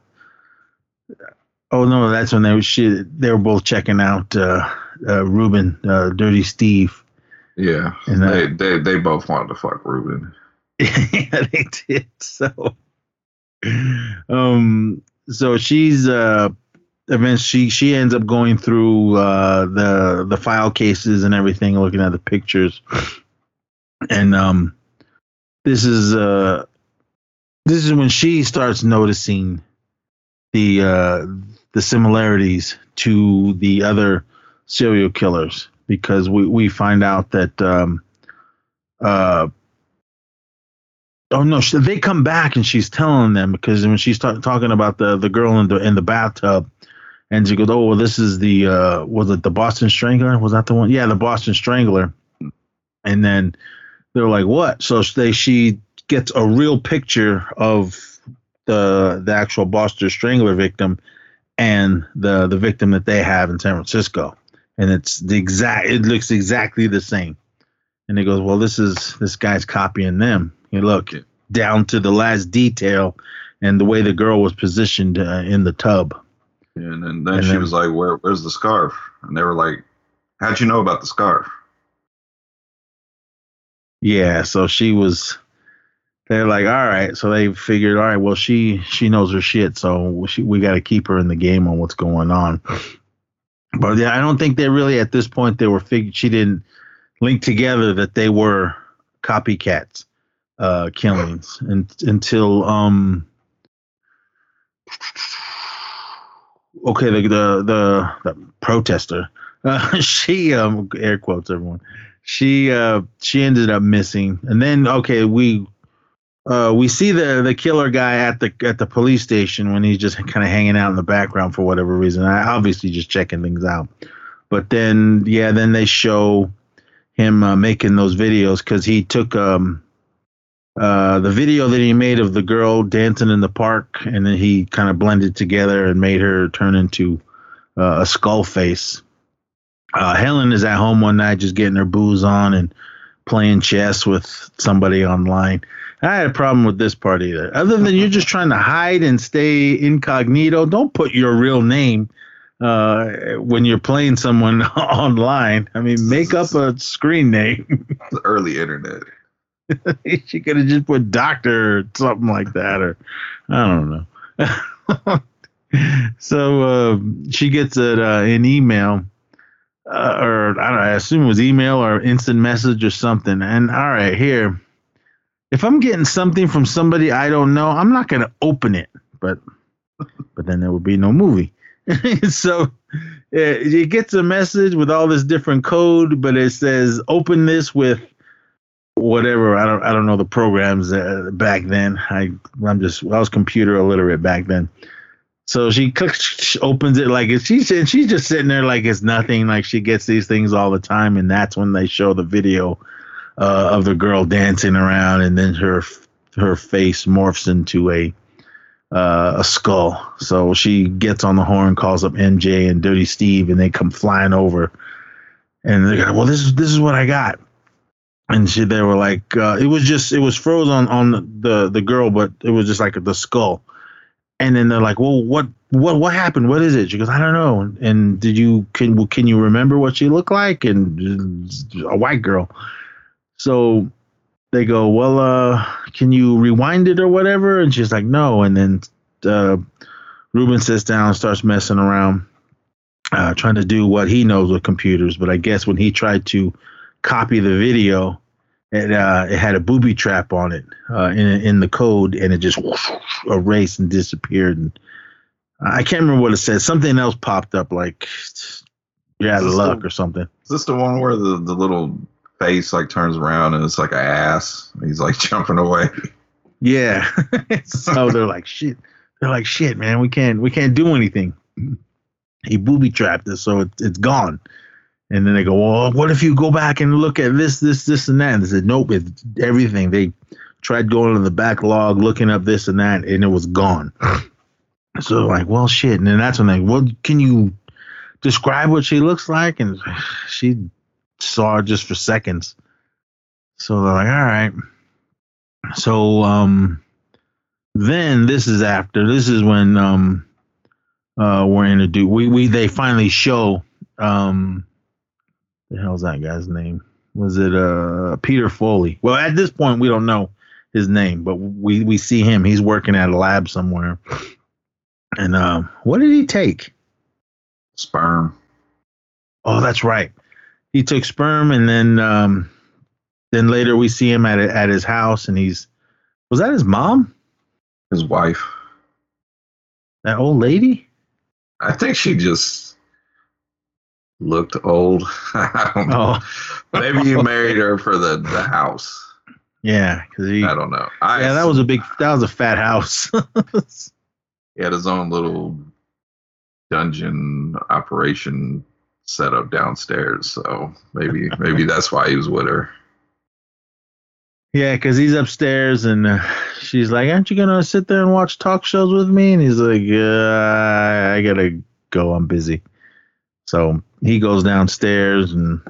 Oh no, that's when they were she, they were both checking out uh, uh, Ruben, uh, Dirty Steve. Yeah, And that- they, they they both wanted to fuck Ruben. yeah, they did. So, um, so she's uh, eventually she she ends up going through uh the the file cases and everything, looking at the pictures, and um, this is uh, this is when she starts noticing the uh the similarities to the other serial killers because we we find out that um uh Oh no! They come back and she's telling them because when she started talking about the the girl in the in the bathtub, and she goes, "Oh, well, this is the uh, was it the Boston Strangler? Was that the one? Yeah, the Boston Strangler." And then they're like, "What?" So they she gets a real picture of the the actual Boston Strangler victim and the the victim that they have in San Francisco, and it's the exact. It looks exactly the same. And he goes, "Well, this is this guy's copying them." You look down to the last detail and the way the girl was positioned uh, in the tub. And then, then And she then- was like, Where, "Where's the scarf?" And they were like, "How'd you know about the scarf?" Yeah, so she was. They're like, all right. So they figured, all right. Well, she she knows her shit, so she, we got to keep her in the game on what's going on. But yeah, I don't think they really at this point they were fig. She didn't link together that they were copycats uh killings and, until um okay the the the, the protester. Uh, she um air quotes everyone. She uh she ended up missing. And then okay we uh we see the the killer guy at the at the police station when he's just kind of hanging out in the background for whatever reason. I obviously just checking things out. But then yeah then they show him uh, making those videos because he took um uh, the video that he made of the girl dancing in the park, and then he kind of blended together and made her turn into uh, a skull face. Uh, Helen is at home one night just getting her booze on and playing chess with somebody online. I had a problem with this part either. Other than you're just trying to hide and stay incognito, don't put your real name uh, when you're playing someone online. I mean, make up a screen name. The early internet. she could have just put doctor or something like that, or I don't know. so uh, she gets a, uh, an email, uh, or I don't know, I assume it was email or instant message or something. And all right, here, if I'm getting something from somebody I don't know, I'm not gonna open it, but but then there would be no movie. so uh, it gets a message with all this different code, but it says open this with whatever I don't I don't know the programs uh, back then. I I'm just I was computer illiterate back then. So she opens it like she's she's just sitting there like it's nothing. Like she gets these things all the time, and that's when they show the video uh, of the girl dancing around, and then her her face morphs into a uh, a skull. So she gets on the horn, calls up MJ and Dirty Steve, and they come flying over, and they're going, "Well, this is this is what I got." And she, they were like, uh, it was just, it was froze on on the the girl, but it was just like the skull. And then they're like, well, what what what happened? What is it? She goes, I don't know. And did you can can you remember what she looked like? And a white girl. So they go, well, uh, can you rewind it or whatever? And she's like, no. And then uh, Ruben sits down and starts messing around, uh, trying to do what he knows with computers. But I guess when he tried to copy the video, it uh, it had a booby trap on it uh, in in the code, and it just whoosh, erased and disappeared. And I can't remember what it said. Something else popped up, like you're out of luck the- or something. Is this the one where the, the little face like turns around and it's like an ass? He's like jumping away. Yeah. so they're like shit. They're like shit, man. We can't we can't do anything. He booby trapped us, so it, it's gone. And then they go, well, what if you go back and look at this, this, this, and that? And they said, nope, it's everything. They tried going to the backlog, looking up this and that, and it was gone. so like, well, shit. And then that's when they, well, can you describe what she looks like? And she saw her just for seconds. So they're like, all right. So um, then this is after. This is when um, uh, were introduced. We we they finally show um, the hell's that guy's name? Was it uh Peter Foley? Well, at this point we don't know his name, but we we see him. He's working at a lab somewhere. And um, what did he take? Sperm. Oh, that's right. He took sperm, and then um, then later we see him at at his house, and he's was that his mom? His wife. That old lady? I think she just looked old. I don't know. Oh, Maybe you married her for the, the house. yeah, because he. I don't know. I, Yeah, that was a big. That was a fat house. He had his own little dungeon operation set up downstairs. So maybe maybe that's why he was with her. Yeah, because he's upstairs and uh, she's like, "Aren't you gonna sit there and watch talk shows with me?" And he's like, "Yeah, I gotta go. I'm busy." So he goes downstairs and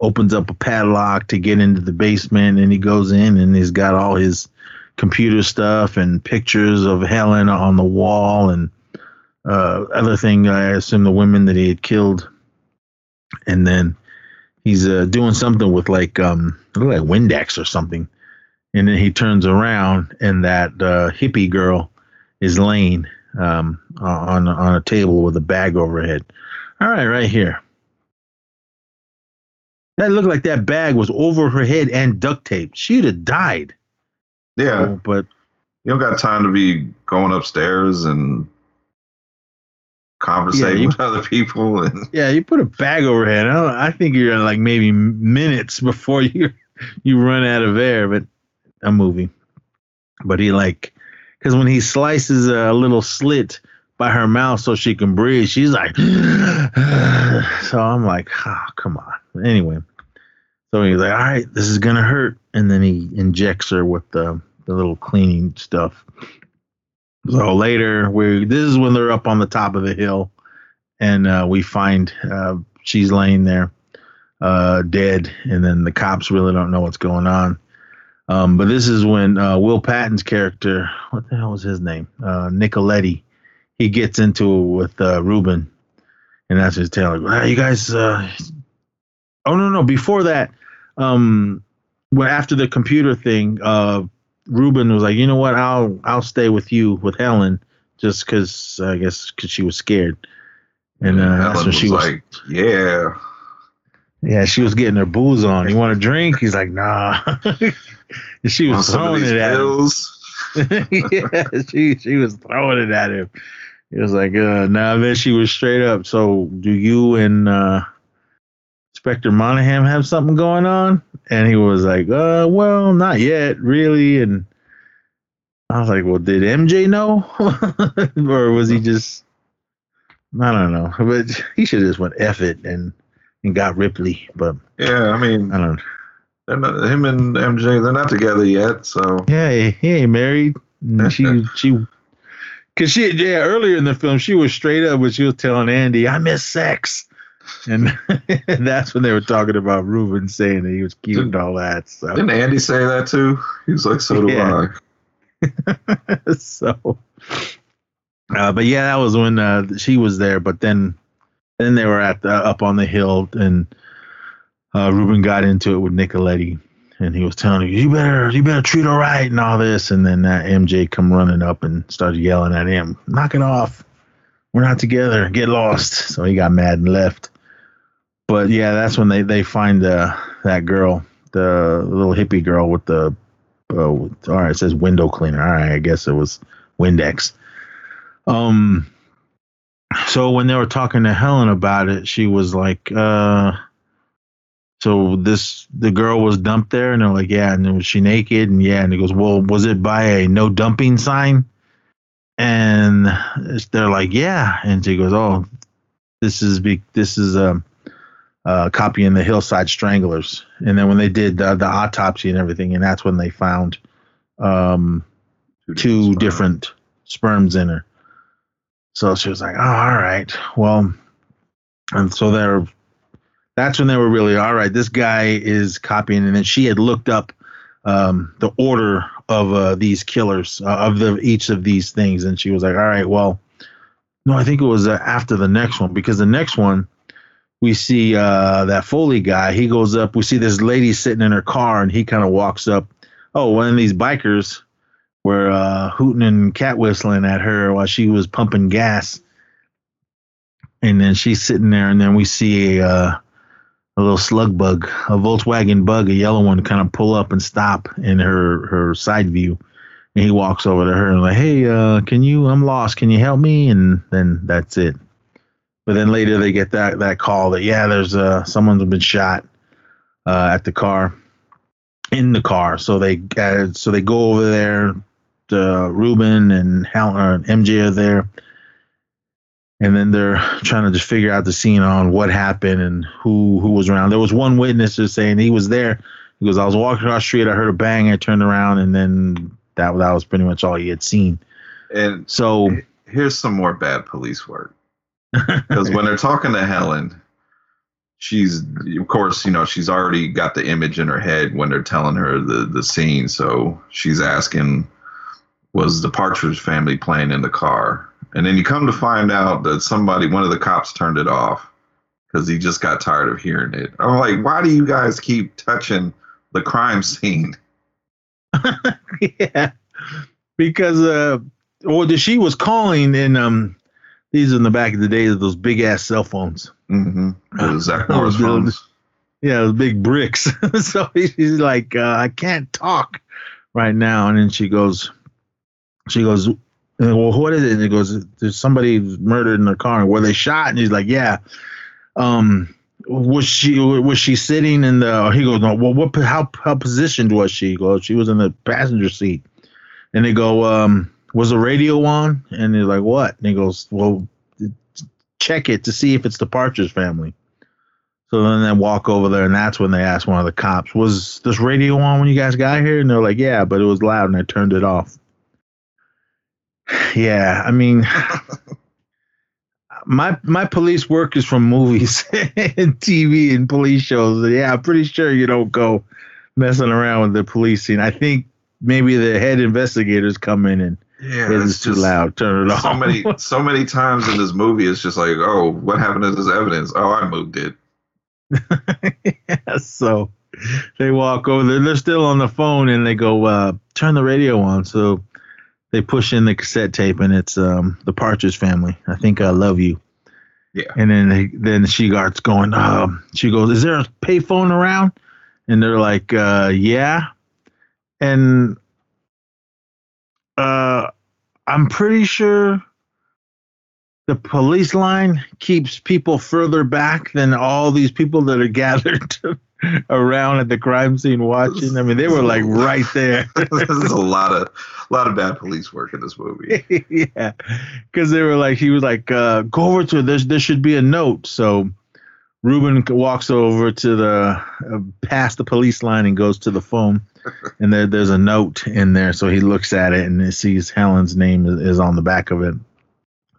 opens up a padlock to get into the basement, and he goes in and he's got all his computer stuff and pictures of Helen on the wall and uh, other thing. I assume the women that he had killed, and then he's uh, doing something with like um like Windex or something. And then he turns around and that uh, hippie girl is laying um, on on a table with a bag over her head. All right, right here. That looked like that bag was over her head and duct taped. She'd have died. Yeah, Oh, but you don't got time to be going upstairs and conversating Yeah, you- with other people and yeah, you put a bag over her head. I, don't, I think you're like maybe minutes before you you run out of air. But a movie. But he like because when he slices a little slit by her mouth so she can breathe, she's like. so I'm like, oh, come on. Anyway, so he's like, all right, this is gonna hurt, and then he injects her with the the little cleaning stuff. So later, we this is when they're up on the top of the hill, and uh, we find uh, she's laying there, uh, dead, and then the cops really don't know what's going on. Um, but this is when uh, Will Patton's character, what the hell was his name? Uh, Nicoletti. He gets into it with uh, Ruben, and that's his tale. Like, "Ah, you guys. Uh, oh no, no. Before that, um, well, after the computer thing, uh, Ruben was like, you know what? I'll I'll stay with you with Helen, just because I guess because she was scared, and uh, that's when was she was like, "Yeah, yeah, she was getting her booze on. You want a drink? He's like, nah. she was throwing it at him. Pills." yeah, she she was throwing it at him. He was like, uh, nah, then she was straight up. So do you and uh Inspector Monahan have something going on? And he was like, uh, well, not yet, really. And I was like, well, did MJ know? or was he just I don't know. But he should have just went F it and and got Ripley. But Yeah, I mean, I don't know. They're not, him and MJ, they're not together yet. So Yeah, he ain't married. She she cause she yeah, earlier in the film she was straight up when she was telling Andy, I miss sex. And that's when they were talking about Ruben saying that he was cute and all that. So didn't Andy say that too? He was like, "So do Yeah. I." so uh, but yeah, that was when uh, she was there. But then then they were at the up on the hill and uh, Ruben got into it with Nicoletti and he was telling her, You better you better treat her right and all this and then uh, MJ come running up and started yelling at him, Knock it off. We're not together. Get lost. So he got mad and left. But yeah, that's when they, they find uh, that girl, the little hippie girl with the uh, all right, it says window cleaner. All right, I guess it was Windex. Um, so when they were talking to Helen about it, she was like, uh, so this the girl was dumped there, and they're like, yeah, and then was she naked? And yeah, and he goes, well, was it by a no dumping sign? And they're like, yeah, and she goes, oh, this is be this is um uh, copying the Hillside Stranglers. And then when they did the, the autopsy and everything, and that's when they found um, two different sperms in her. So she was like, "Oh, all right, well," and so they're. That's when they were really all right. This guy is copying, and then she had looked up um, the order of uh, these killers uh, of the each of these things, and she was like, "All right, well, No, I think it was uh, after the next one because the next one we see uh, that Foley guy. He goes up. We see this lady sitting in her car, and he kind of walks up. Oh, one of these bikers were uh, hooting and cat whistling at her while she was pumping gas, and then she's sitting there, and then we see a, uh, a little slug bug, a Volkswagen bug, a yellow one, kind of pull up and stop in her her side view. And he walks over to her and like, "Hey, uh, can you? I'm lost. Can you help me?" And then that's it. But then later they get that that call that yeah, there's uh someone's been shot uh, at the car, in the car. So they uh, so they go over there. Uh, Ruben and Hal or MJ are there, and then they're trying to just figure out the scene on what happened and who who was around. There was one witness just saying he was there. He goes, I was walking across the street, I heard a bang, I turned around, and then that that was pretty much all he had seen. And So here's some more bad police work. Because when they're talking to Helen, she's of course, you know, she's already got the image in her head when they're telling her the the scene. So she's asking, was the Partridge family playing in the car? And then you come to find out that somebody, one of the cops, turned it off because he just got tired of hearing it. I'm like, why do you guys keep touching the crime scene? yeah, because uh, well, the- she was calling, and um, these are in the back of the days of those big ass cell phones. Mm-hmm. Zach Morris phones. Yeah, those big bricks. so she's like, uh, I can't talk right now, and then she goes, she goes, uh, well, what is it? And he goes, there's somebody murdered in their car. Were they shot? And he's like, yeah. Um, was she was she sitting in the? He goes, no. Well, what? How how positioned was she? He goes, she was in the passenger seat. And they go, um, was the radio on? And he's like, what? And he goes, well, check it to see if it's the Partridge family. So then they walk over there, and that's when they ask one of the cops, "Was this radio on when you guys got here?" And they're like, "Yeah, but it was loud, and I turned it off." Yeah, I mean, my my police work is from movies and TV and police shows. Yeah, I'm pretty sure you don't go messing around with the policing. I think maybe the head investigators come in and Yeah, it it's too loud. Turn it off. So many, so many times in this movie, it's just like, oh, what happened to this evidence? Oh, I moved it. Yeah, so they walk over there. They're still on the phone and they go, uh, turn the radio on. So they push in the cassette tape and it's um, the Partridge family. I think I love you. Yeah. And then they, then she starts going, um, she goes, Is there a payphone around? And they're like, uh, Yeah. And uh, I'm pretty sure the police line keeps people further back than all these people that are gathered around at the crime scene watching. I mean, they were like right there. There's a lot of, a lot of bad police work in this movie. yeah, because they were like, he was like, uh, go over to there. There should be a note. So Ruben walks over to the uh, past the police line and goes to the phone, and there there's a note in there. So he looks at it and he sees Helen's name is, is on the back of it.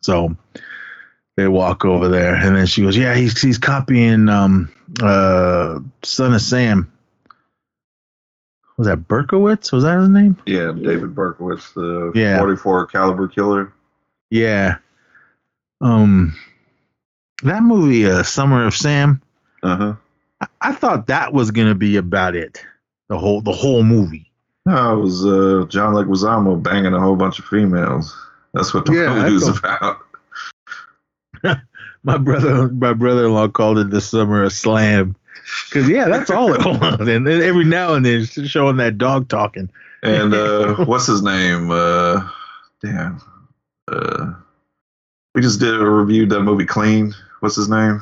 So they walk over there, and then she goes, "Yeah, he's he's copying um uh Son of Sam." Was that Berkowitz? Was that his name? Yeah, David Berkowitz, the Yeah. 44 caliber killer. Yeah. Um, that movie, uh, Summer of Sam. Uh huh. I, I thought that was gonna be about it. The whole the whole movie. No, it was uh, John Leguizamo banging a whole bunch of females. That's what the Yeah, movie was about. My brother, my brother-in-law called it the Summer of Slam. Cause yeah, that's all it was. And then every now and then, showing that dog talking. And uh, what's his name? Uh, damn. Uh, we just did a review of that movie Clean. What's his name?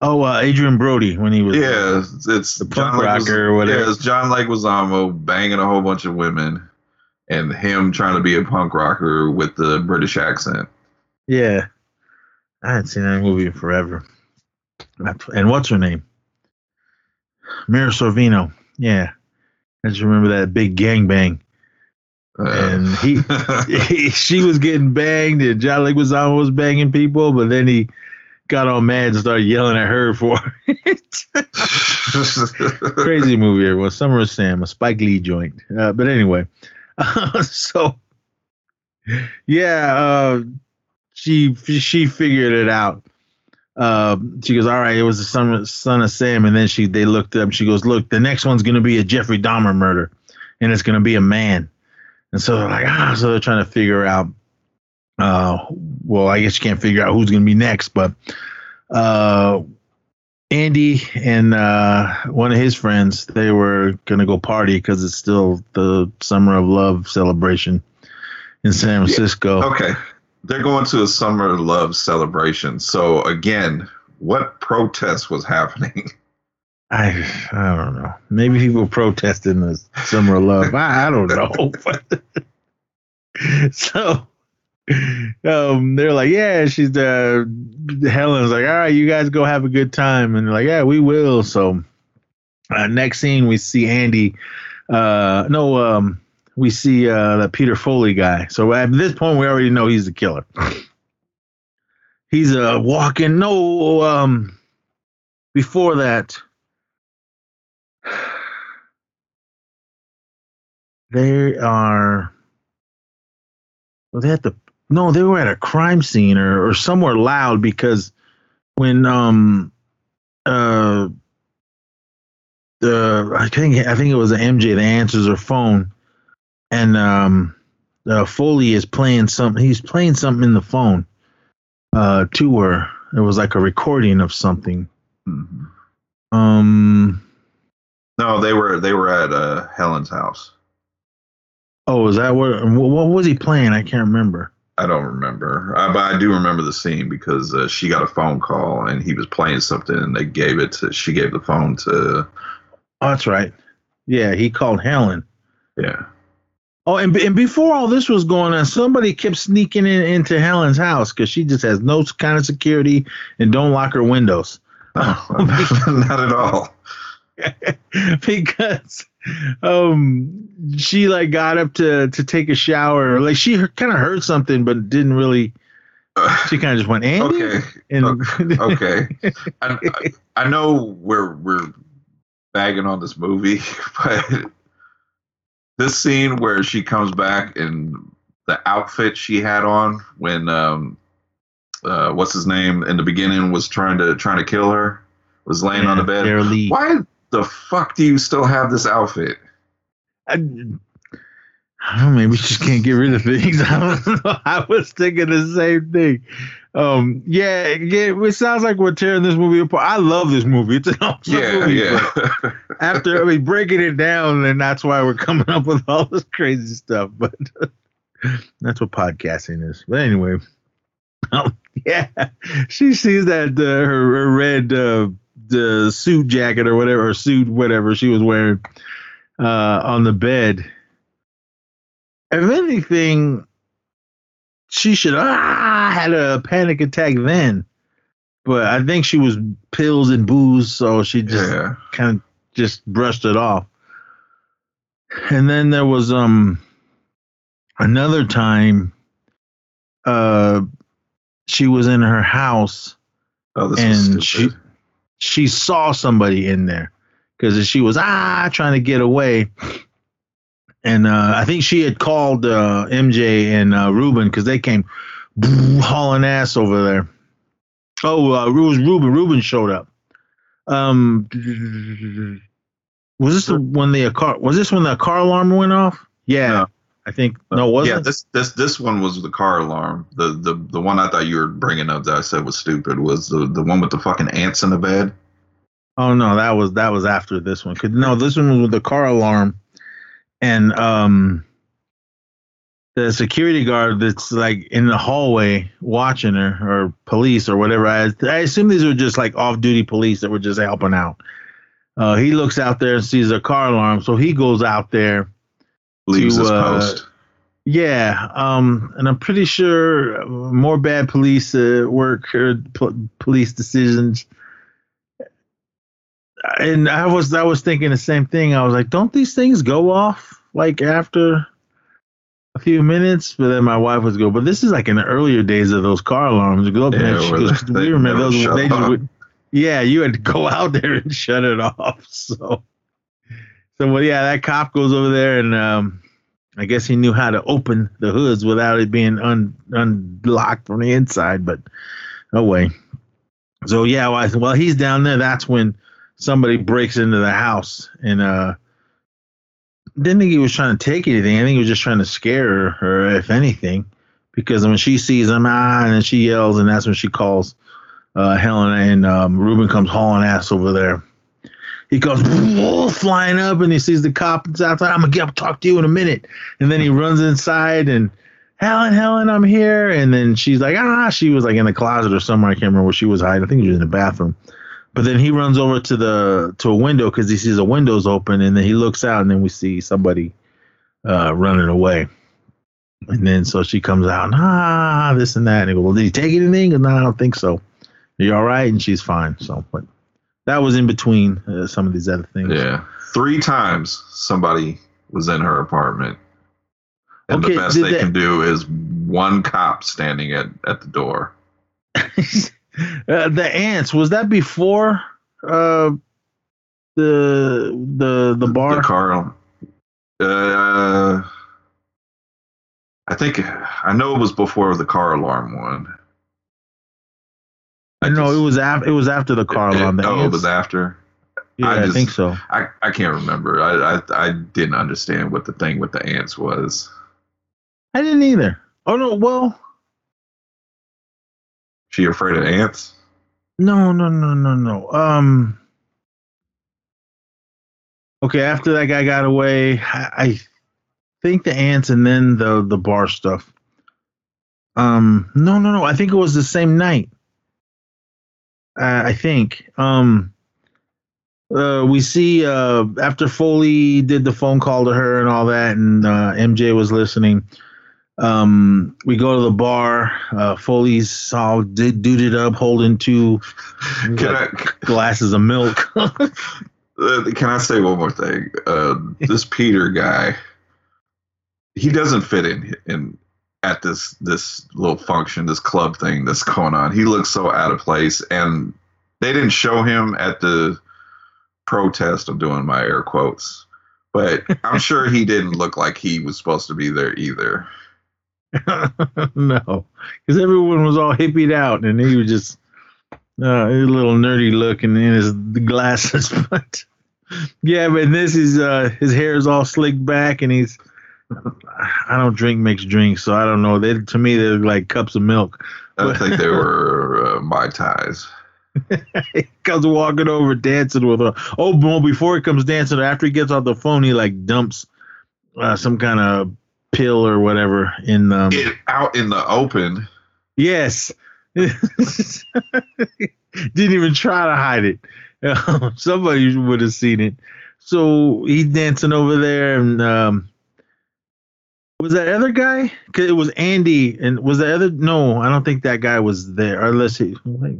Oh, uh, Adrien Brody when he was Yeah, it's, it's the punk rocker or whatever. Yeah, it's John Leguizamo banging a whole bunch of women, and him trying to be a punk rocker with the British accent. Yeah. I hadn't seen that movie in forever. And what's her name? Mira Sorvino. Yeah. I just remember that big gangbang. Uh, And he, he she was getting banged and John Leguizamo was banging people, but then he got all mad and started yelling at her for it. Crazy movie, everyone. Summer of Sam, a Spike Lee joint. Uh, but anyway, so yeah, uh, she she figured it out. Uh, she goes, all right, it was the son, son of Sam, and then she they looked up. She goes, look, the next one's gonna be a Jeffrey Dahmer murder, and it's gonna be a man. And so they're like, ah, so they're trying to figure out. Uh, well, I guess you can't figure out who's gonna be next, but uh, Andy and uh, one of his friends, they were gonna go party because it's still the Summer of Love celebration in San Francisco. Okay. They're going to a summer of love celebration. So again, what protest was happening? I I don't know. Maybe people protesting the Summer of Love. I, I don't know. so um, they're like, yeah, she's uh, Helen's like, all right, you guys go have a good time, and like, yeah, we will. So uh, next scene, we see Andy. Uh, no, um, we see uh, the Peter Foley guy. So at this point, we already know he's the killer. He's uh, walking. No, um, before that, they are. Well, they had to. No, they were at a crime scene or, or somewhere loud because when um uh the I think I think it was an MJ that answers her phone and um, uh, Foley is playing something. He's playing something in the phone uh, to her. It was like a recording of something. Mhm. Um. No, they were they were at uh, Helen's house. Oh, is that what? What was he playing? I can't remember. I don't remember, uh, but I do remember the scene because uh, she got a phone call and he was playing something, and they gave it to. She gave the phone to. Oh, that's right. Yeah, he called Helen. Yeah. Oh, and, and before all this was going on, somebody kept sneaking in into Helen's house because she just has no kind of security and don't lock her windows. Not at all. because um she like got up to to take a shower like she kind of heard something but didn't really she kind of just went Andy Okay. and Okay. I, I, I know we're we're bagging on this movie, but this scene where she comes back and the outfit she had on when um uh what's his name in the beginning was trying to trying to kill her was laying on the bed. Why the fuck do you still have this outfit? I, I don't know, maybe she just can't get rid of things. I don't know. I was thinking the same thing. Um, yeah, yeah, it sounds like we're tearing this movie apart. I love this movie. It's an awesome Yeah, movie. yeah. After I mean, breaking it down, and that's why we're coming up with all this crazy stuff. But that's what podcasting is. But anyway, um, yeah, she sees that uh, her, her red uh, the suit jacket or whatever, or suit whatever she was wearing uh, on the bed. If anything, she should ah had a panic attack then, but I think she was pills and booze, so she just yeah. kind of just brushed it off. And then there was um another time uh she was in her house Oh, this and she she saw somebody in there. Because she was ah trying to get away. And uh, i think she had called uh, mj and uh, ruben because they came hauling ass over there. Oh uh, it was ruben. Ruben showed up. Um was this the, when the car was this when the car alarm went off? Yeah. No. I think no wasn't yeah, this this this one was the car alarm. The the the one I thought you were bringing up that I said was stupid was the the one with the fucking ants in the bed. Oh no, that was that was after this one. 'Cause, no, this one was with the car alarm, and um, the security guard that's like in the hallway watching her, or police or whatever. I, I assume these were just like off-duty police that were just helping out. Uh, he looks out there and sees a car alarm, so he goes out there. Leaves To, uh, post. Yeah, um, and I'm pretty sure more bad police uh, work or po- police decisions. And I was I was thinking the same thing. I was like, don't these things go off like after a few minutes? But then my wife was go, but this is like in the earlier days of those car alarms. You Go up Yeah, and she goes, they we remember those. They just would, yeah, you had to go out there and shut it off. So, so well, yeah, that cop goes over there and um, I guess he knew how to open the hoods without it being un, unlocked from the inside. But no way. So yeah, while, while he's down there, that's when somebody breaks into the house and uh didn't think he was trying to take anything. I think he was just trying to scare her, if anything, because when she sees him, ah, and she yells, and that's when she calls uh, Helen, and um, Ruben comes hauling ass over there. He goes flying up, and he sees the cop outside. I'm gonna get up, talk to you in a minute, and then he runs inside, and Helen, Helen, I'm here, and then she's like, ah, she was like in the closet or somewhere. I can't remember where she was hiding. I think she was in the bathroom. But then he runs over to the to a window because he sees the windows open, and then he looks out, and then we see somebody uh, running away. And then so she comes out, and, ah, this and that, and he goes, well, did he take anything? And no, I don't think so. Are you all right? And she's fine. So, but that was in between uh, some of these other things. Yeah. Three times somebody was in her apartment. And Okay, the best they that- can do is one cop standing at, at the door. uh, the ants was that before uh, the the the bar? The car. Uh, I think I know it was before the car alarm one. I know it was after it was after the car alarm. The oh, it was after. yeah, I I, think so. I, I can't remember. I, I I didn't understand what the thing with the ants was. I didn't either. Oh no, well, She afraid of ants? no, no, no, no, no. Um. Okay, after that guy got away, I, I think the ants and then the the bar stuff. Um, no, no, no. I think it was the same night. Uh, I think. Um, uh, we see uh, after Foley did the phone call to her and all that, and uh, MJ was listening. Um, we go to the bar. Uh, Foley's all did duded up, holding two Can I glasses of milk. uh, can I say one more thing? Uh, this Peter guy, he doesn't fit in in at this this little function, this club thing that's going on. He looks so out of place, and they didn't show him at the protest. I'm doing my air quotes, but I'm sure he didn't look like he was supposed to be there either. no, because everyone was all hippied out, and he was just uh, a little nerdy looking in his glasses. But yeah, but this is uh, his hair is all slicked back, and he's. I don't drink mixed drinks, so I don't know. They to me they're like cups of milk. I think they were uh, mai tais. he comes walking over, dancing with her. Oh, well, before he comes dancing, after he gets off the phone, he like dumps uh, some kind of pill or whatever in um, It, out in the open. Yes. Didn't even try to hide it. Somebody would have seen it. So he's dancing over there, and um, was that other guy? Cause it was Andy, and was the other? No, I don't think that guy was there. Unless he. Wait.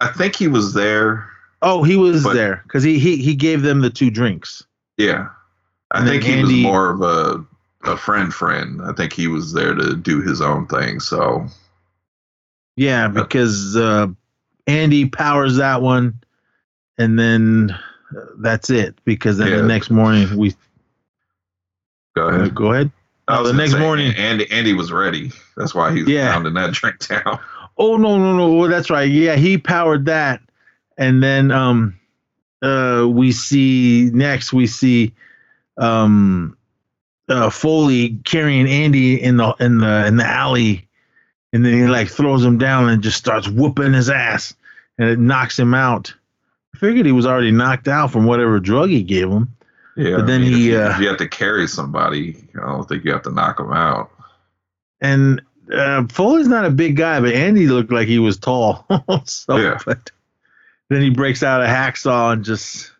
I think he was there. Oh, he was But- there because he, he he gave them the two drinks. Yeah. I And think he was more of a a friend friend. I think he was there to do his own thing. So Yeah, because uh, Andy powers that one, and then uh, that's it. Because then Yeah. the next morning we go uh, ahead. go ahead. Oh, the next morning. Andy Andy was ready. That's why he's Yeah. pounding that drink down. Oh no no no! Well, that's right. Yeah, he powered that, and then um, uh, we see next we see um, uh, Foley carrying Andy in the in the in the alley, and then he like throws him down and just starts whooping his ass, and it knocks him out. I figured he was already knocked out from whatever drug he gave him. Yeah. But then I mean, he, if you, uh, if you have to carry somebody, I don't think you have to knock them out. And uh, Foley's not a big guy, but Andy looked like he was tall. so, Yeah. but then he breaks out a hacksaw and just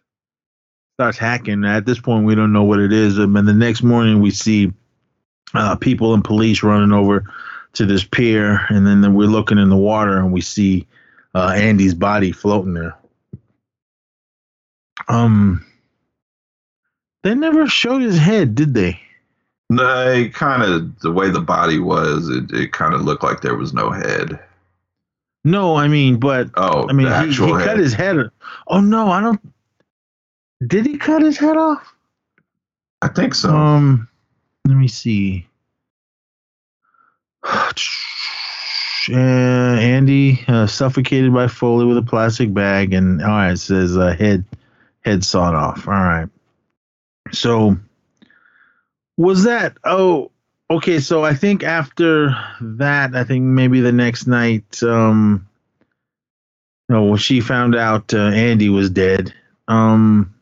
starts hacking. At this point, we don't know what it is. And then the next morning, we see uh, people and police running over to this pier, and then we're looking in the water and we see uh, Andy's body floating there. Um, they never showed his head, did they? They kind of the way the body was, it, it kind of looked like there was no head. No, I mean, but Oh, I mean, he, he cut his head. Oh no, I don't. Did he cut his head off? I think so. Um, let me see. Uh, Andy uh, suffocated by Foley with a plastic bag, and all right, it says uh, head head sawed off. All right. So was that? Oh, okay. So I think after that, I think maybe the next night, um, no, when she found out uh, Andy was dead, um,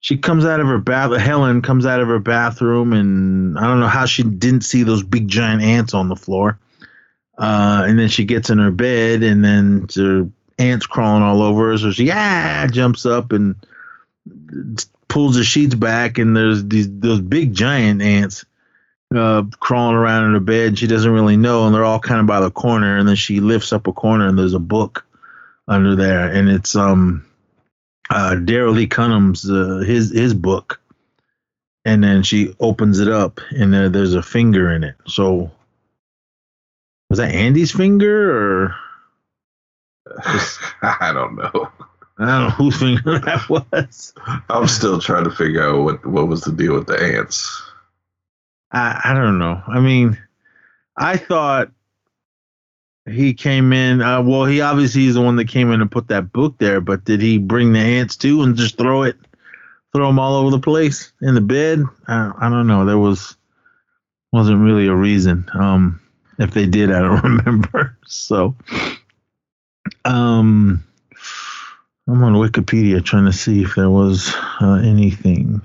she comes out of her bath. Helen comes out of her bathroom, and I don't know how she didn't see those big giant ants on the floor. Uh, and then she gets in her bed, and then her ants crawling all over her. So she ah jumps up and pulls the sheets back, and there's these those big giant ants uh, crawling around in her bed. She doesn't really know, and they're all kind of by the corner. And then she lifts up a corner, and there's a book under there, and it's um uh, Daryl Lee Cullum's uh, his his book, and then she opens it up, and there, there's a finger in it. So was that Andy's finger or I don't know. I don't know whose finger that was. I'm still trying to figure out what what was the deal with the ants. I I don't know. I mean, I thought he came in. Uh, well, he obviously is the one that came in and put that book there. But did he bring the ants too and just throw it, throw them all over the place in the bed? I, I don't know. There was wasn't really a reason. Um, if they did, I don't remember. So, um, I'm on Wikipedia trying to see if there was uh, anything.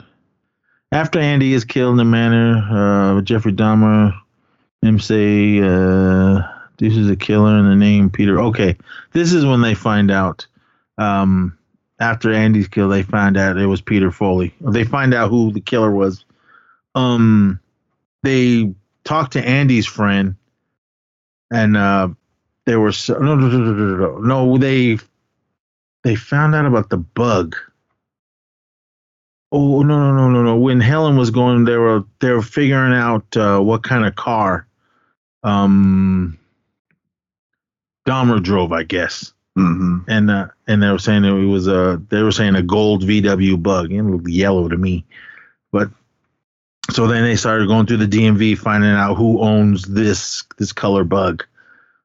After Andy is killed in the manner, uh, Jeffrey Dahmer, say, uh, this is a killer in the name Peter. Okay, this is when they find out. Um, after Andy's kill, they find out it was Peter Foley. They find out who the killer was. Um, they talked to Andy's friend, and uh, they were no, no, no, no, no, no, no. They they found out about the bug. Oh no no no no no! When Helen was going, they were they were figuring out uh, what kind of car um Dahmer drove, I guess. Mm-hmm. And uh, and they were saying it was a they were saying a gold VW bug. It looked yellow to me, but so then they started going through the DMV, finding out who owns this this color bug.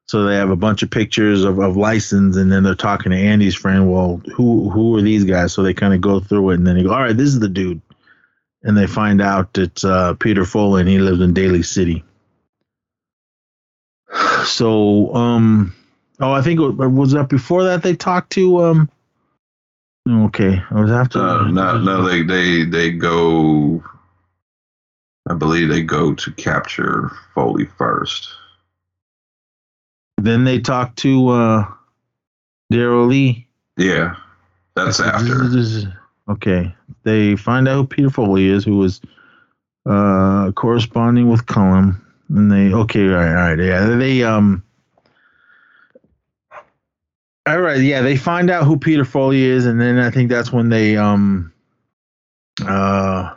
So they have a bunch of pictures of, of license, and then they're talking to Andy's friend. Well, who who are these guys? So they kind of go through it, and then they go, "All right, this is the dude," and they find out it's uh, Peter Foley, and he lives in Daly City. So, um, oh, I think it was, was that before that they talked to um. Okay, I was after. Uh, no, no, they they they go. I believe they go to capture Foley first. Then they talked to uh, Daryl Lee. Yeah, that's after. Okay, they find out who Peter Foley is, who was uh, corresponding with Cullum, and they okay, all right, all right, yeah, they um. All right, yeah, they find out who Peter Foley is, and then I think that's when they um uh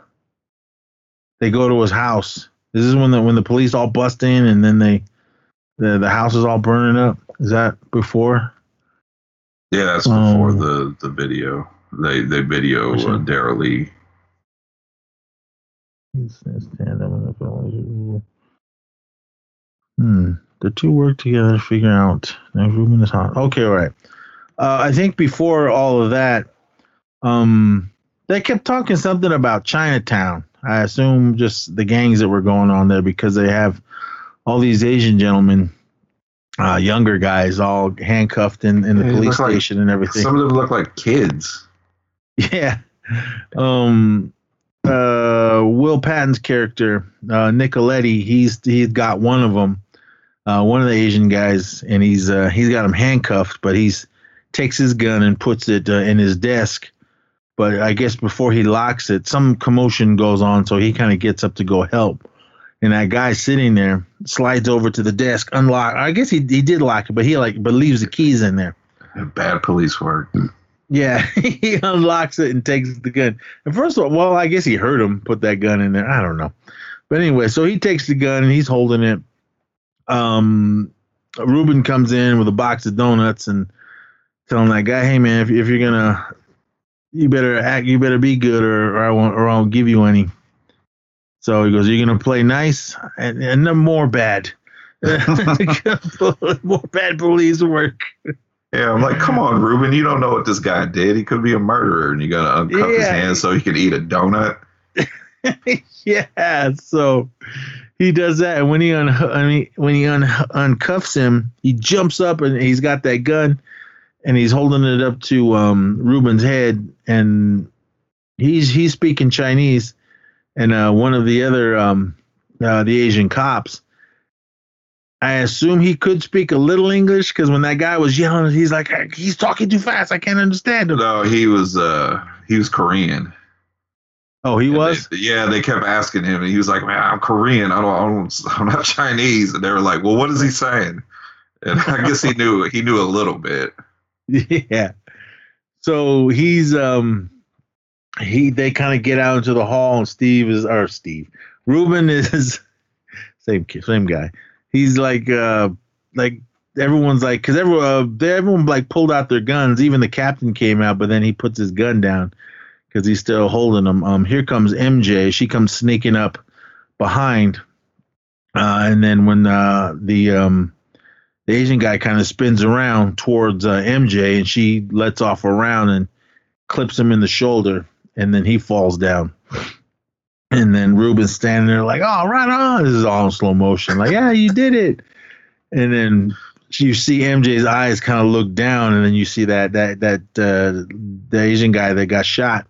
they go to his house. This is when the when the police all bust in, and then they the the house is all burning up. Is that before? Yeah, that's before Um, the the video. They they video uh. Daryl Lee. Hmm. The two work together to figure out next room this house. Okay, all right. Uh, I think before all of that, um, they kept talking something about Chinatown. I assume just the gangs that were going on there because they have all these Asian gentlemen, uh, younger guys, all handcuffed in, in the Yeah, police look like- station and everything. Some of them look like kids. Yeah. Um uh Will Patton's character, uh Nicoletti, he's he's got one of them. Uh one of the Asian guys and he's uh he's got him handcuffed, but he's takes his gun and puts it uh, in his desk. But I guess before he locks it, some commotion goes on, so he kind of gets up to go help. And that guy sitting there slides over to the desk, unlock. I guess he he did lock it, but he like but leaves the keys in there. Bad police work. Yeah, he unlocks it and takes the gun. And first of all, well, I guess he heard him put that gun in there. I don't know. But anyway, so he takes the gun and he's holding it. Um, Ruben comes in with a box of donuts and telling that guy, "Hey man, if, if you're gonna, you better act, you better be good, or, or I won't, or I won't give you any." So he goes, "You're gonna play nice and and then more bad, more bad police work." Yeah, I'm like, come on, Ruben, you don't know what this guy did. He could be a murderer, and you gotta uncuff his hands so he can eat a donut. yeah, so he does that, and when he un- I mean, when he un- uncuffs him, he jumps up and he's got that gun, and he's holding it up to um, Ruben's head, and he's he's speaking Chinese, and uh, one of the other um, uh, the Asian cops. I assume he could speak a little English because when that guy was yelling, he's like, he's talking too fast. I can't understand him. No, he was uh he was Korean. Oh, he And was? they- yeah, they kept asking him, and he was like, "Man, I'm Korean. I don't, I don't, I'm not Chinese." And they were like, "Well, what is he saying?" And I guess he knew he knew a little bit. yeah. So he's um he they kind of get out into the hall and Steve is or Steve Ruben is same same guy. He's like uh like everyone's like because everyone uh, they- everyone like pulled out their guns. Even the captain came out, but then he puts his gun down because he's still holding them. Um, here comes MJ. She comes sneaking up behind, uh, and then when uh, the um the Asian guy kind of spins around towards uh, MJ, and she lets off a round and clips him in the shoulder, and then he falls down. And then Ruben's standing there like, "Oh, right on!" This is all in slow motion, like, "Yeah, you did it." And then you see MJ's eyes kind of look down, and then you see that that that uh, the Asian guy that got shot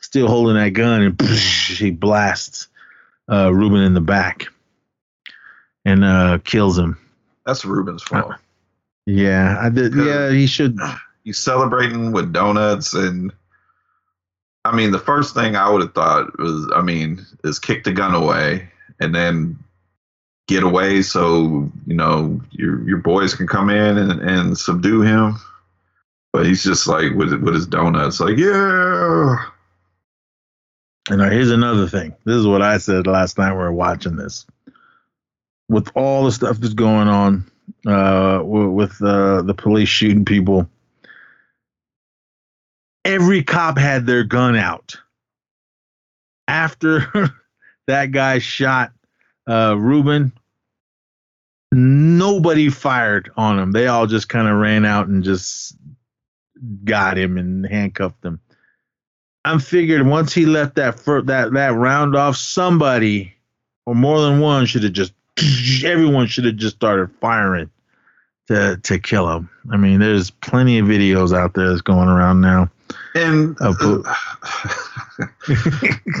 still holding that gun, and he blasts uh, Ruben in the back and uh, kills him. That's Ruben's fault. Yeah, I did. Yeah, he should. He's celebrating with donuts, and I mean, the first thing I would have thought was, I mean, is kick the gun away and then get away so you know your your boys can come in and, and subdue him. But he's just like with with his donuts, like yeah. And now here's another thing. This is what I said last night we were watching this. With all the stuff that's going on, uh, with uh, the police shooting people, every cop had their gun out. After that guy shot uh, Ruben, nobody fired on him. They all just kind of ran out and just got him and handcuffed him. I'm figured once he left that fir- that that round off, somebody or more than one should have just everyone should have just started firing to to kill him. I mean, there's plenty of videos out there that's going around now. And Oh,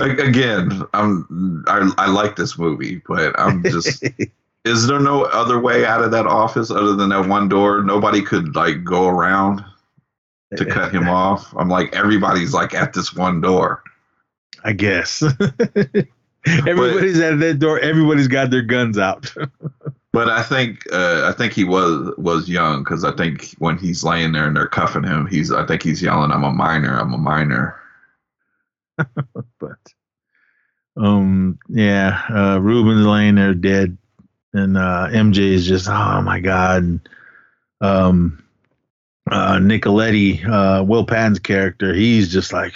again, I'm I, I like this movie, but I'm just is there no other way out of that office other than that one door? Nobody could like go around to cut him off. I'm like everybody's like at this one door. I guess. Everybody's at that door. Everybody's got their guns out. But I think uh, I think he was was young because I think when he's laying there and they're cuffing him, he's I think he's yelling, "I'm a minor, I'm a minor." but um yeah uh ruben's laying there dead and uh mj is just oh my god um uh nicoletti uh will patton's character he's just like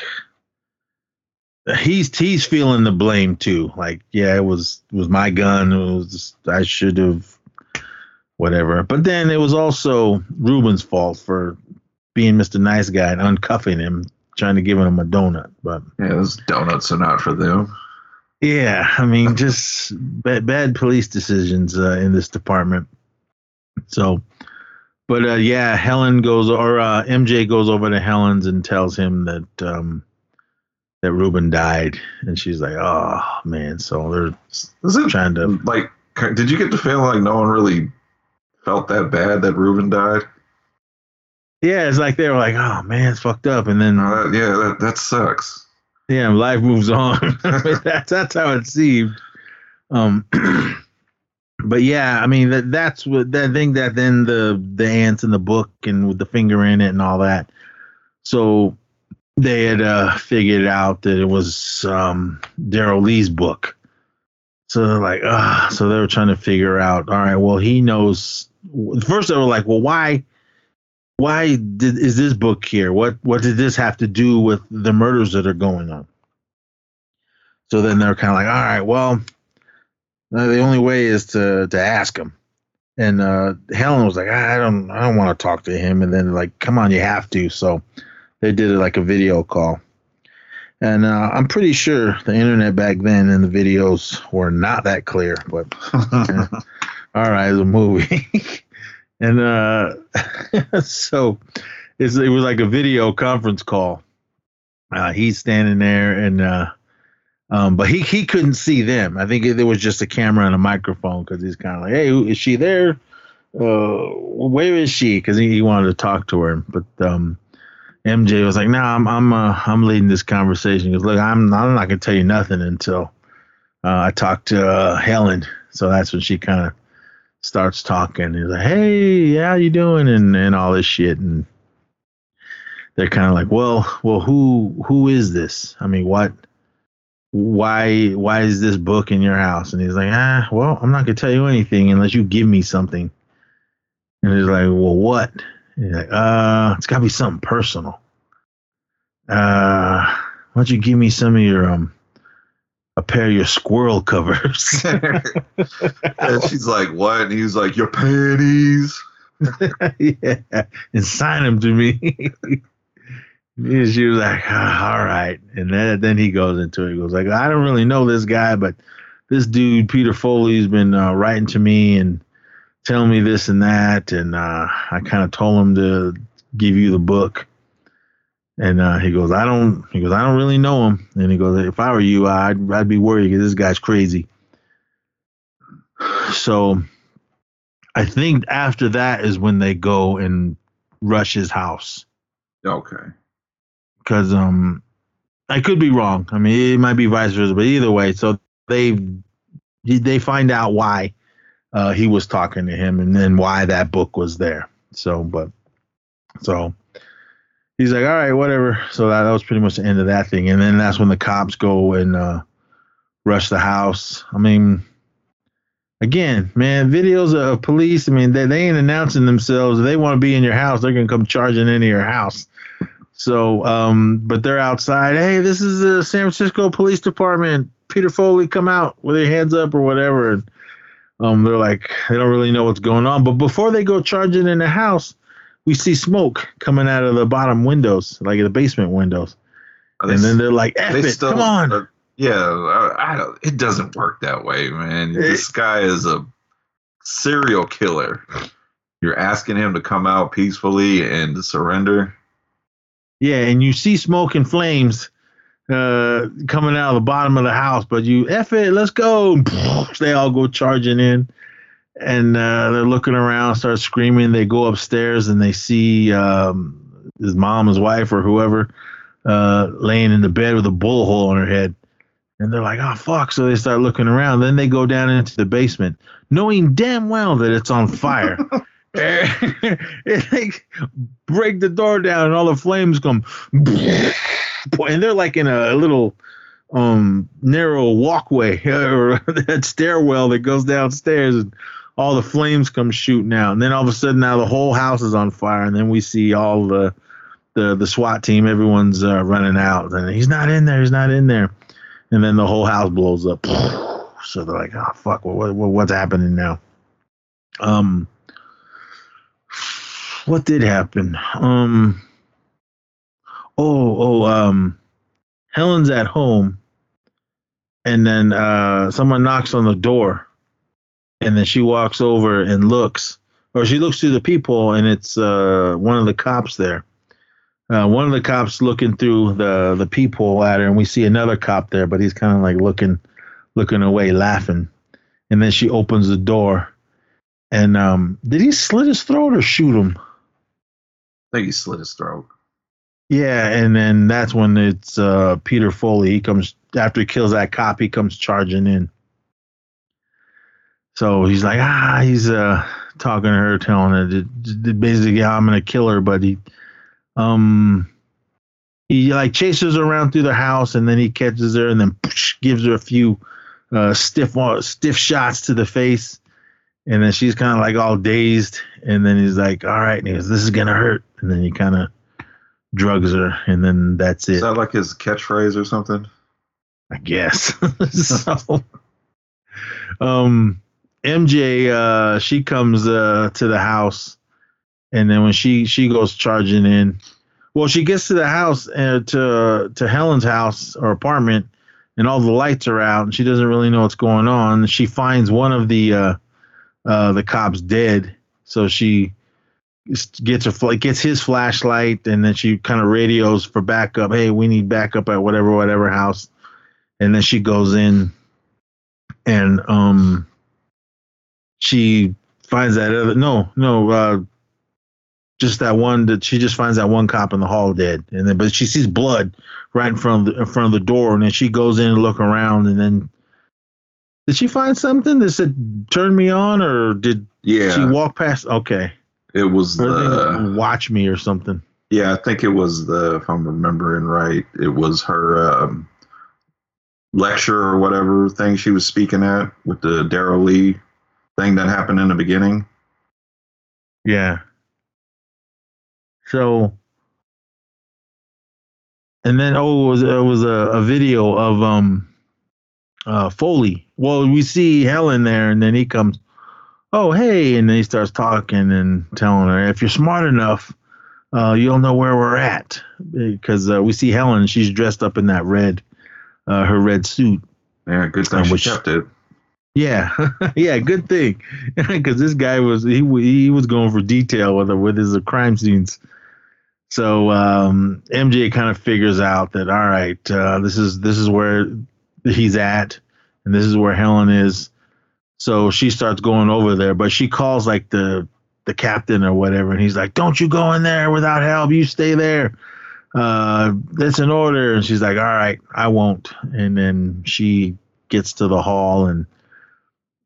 he's he's feeling the blame too like yeah it was it was my gun it was i should have whatever but then it was also ruben's fault for being mr nice guy and uncuffing him trying to give him a donut but Yeah, those donuts are not for them. yeah, I mean, just bad, bad police decisions uh, in this department. So, but uh, yeah, Helen goes or uh, MJ goes over to Helen's and tells him that um, that Ruben died, and she's like, "Oh man!" So they're trying to. like? Did you get the feeling like no one really felt that bad that Ruben died? Yeah, it's like they were like, "Oh man, it's fucked up," and then Uh, yeah, that that sucks. yeah, life moves on. I mean, that's that's how it seemed. Um, but yeah, I mean that that's what that thing that then the the ants in the book and with the finger in it and all that. So they had uh, figured out that it was um, Daryl Lee's book. So they're like, ah, so they were trying to figure out. All right, well, he knows. First, they were like, well, why? Why did is this book here? What what did this have to do with the murders that are going on? So then they're kind of like, all right, well, uh, the only way is to to ask him. And uh, Helen was like, I don't, I don't want to talk to him. And then like, come on, you have to. So they did it like a video call. And uh, I'm pretty sure the internet back then and the videos were not that clear, but all right, it's a movie. and uh, so it's, it was like a video conference call. Uh, he's standing there, and uh, um, but he he couldn't see them. I think there was just a camera and a microphone because he's kind of like, "Hey, who- is she there? Uh, where is she?" Because he, he wanted to talk to her, but um, MJ was like, "No, nah, I'm I'm uh, I'm leading this conversation. Because look, I'm I'm not gonna tell you nothing until uh, I talk to uh, Helen." So that's when she kind of starts talking. He's like, "Hey, how you doing?" and and all this shit, and they're kind of like, "Well, well, who who is this? I mean, what?" why why is this book in your house and he's like ah well i'm not gonna tell you anything unless you give me something and he's like well what like uh it's gotta be something personal uh why don't you give me some of your um a pair of your squirrel covers and she's like, "What?" And he's like, "Your panties." yeah and sign them to me And she was like, "Ah, all right. And then, then he goes into it. He goes like, I don't really know this guy, but this dude, Peter Foley's been uh, writing to me and telling me this and that. And uh, I kind of told him to give you the book. And uh, he goes, I don't, he goes, I don't really know him. And he goes, if I were you, I'd, I'd be worried because this guy's crazy. So I think after that is when they go and rush his house Okay. because um I could be wrong. I mean, it might be vice versa, but either way, so they they find out why uh, he was talking to him, and then why that book was there. So, but so he's like, all right, whatever. So that, that was pretty much the end of that thing, and then that's when the cops go and uh, rush the house. I mean. Again, man, videos of police. I mean, they, they ain't announcing themselves. They want to be in your house, they're gonna come charging into your house. So, um, but they're outside. Hey, this is the San Francisco Police Department. Peter Foley, come out with your hands up or whatever. And um, they're like, they don't really know what's going on. But before they go charging in the house, we see smoke coming out of the bottom windows, like the basement windows. And then they're like, F they it, still- come on. uh, yeah, I, I don't. It doesn't work that way, man. this guy is a serial killer. You're asking him to come out peacefully and to surrender. Yeah, and you see smoke and flames uh, coming out of the bottom of the house, but you F it, let's go. They all go charging in. And uh, they're looking around, start screaming. They go upstairs and they see um, his mom, his wife, or whoever uh, laying in the bed with a bullet hole in her head. And they're like, oh, fuck. So they start looking around. Then they go down into the basement, knowing damn well that it's on fire. and they break the door down and all the flames come and they're like in a little um narrow walkway or that stairwell that goes downstairs and all the flames come shooting out. And then all of a sudden now the whole house is on fire and then we see all the the the SWAT team everyone's uh, running out and he's not in there he's not in there. And then the whole house blows up. So they're like oh fuck what, what what's happening now? Um what did happen? Um oh oh um Helen's at home and then uh someone knocks on the door and then she walks over and looks or she looks through the people and it's uh one of the cops there. Uh, one of the cops looking through the the peephole at her, and we see another cop there, but he's kind of like looking looking away, laughing. And then she opens the door, and um, did he slit his throat or shoot him? I think he slit his throat. Yeah, and then that's when it's uh, Peter Foley. He comes after he kills that cop. He comes charging in. So he's like, ah, he's uh talking to her, telling her basically, yeah, I'm gonna kill her, but he, um, he like chases her around through the house, and then he catches her, and then gives her a few uh, stiff stiff shots to the face, and then she's kind of like all dazed, and then he's like, all right, and he goes, this is gonna hurt, and then he kind of drugs her, and then that's it. Is that like his catchphrase or something? I guess. so, um, MJ, uh, she comes uh, to the house, and then when she she goes charging in, well, she gets to the house uh, to to Helen's house or apartment, and all the lights are out, and she doesn't really know what's going on. She finds one of the uh, uh, the cops dead, so she gets her gets his flashlight, and then she kind of radios for backup. Hey, we need backup at whatever whatever house, and then she goes in, and um, she finds that other no no uh, just that one that she just finds that one cop in the hall dead, and then but she sees blood right in front of the in front of the door, and then she goes in and look around, and then did she find something that said "turn me on" or did Yeah, she walk past? Okay, it was the. watch me or something. Yeah, I think it was the. If I'm remembering right, it was her um, lecture or whatever thing she was speaking at with the Daryl Lee thing that happened in the beginning. Yeah. So, and then oh, it was it was a, a video of um, uh, Foley. Well, we see Helen there, and then he comes. Oh, hey, and then he starts talking and telling her, if you're smart enough, uh, you'll know where we're at because uh, we see Helen. She's dressed up in that red, uh, her red suit. Yeah, good thing Uh, she kept it. Yeah, yeah, good thing, because this guy was he he was going for detail with with his uh, crime scenes. So um, MJ kind of figures out that all right, uh, this is this is where he's at, and this is where Helen is. So she starts going over there, but she calls like the the captain or whatever, and he's like, "Don't you go in there without help. You stay there. Uh, that's an order." And she's like, "All right, I won't." And then she gets to the hall and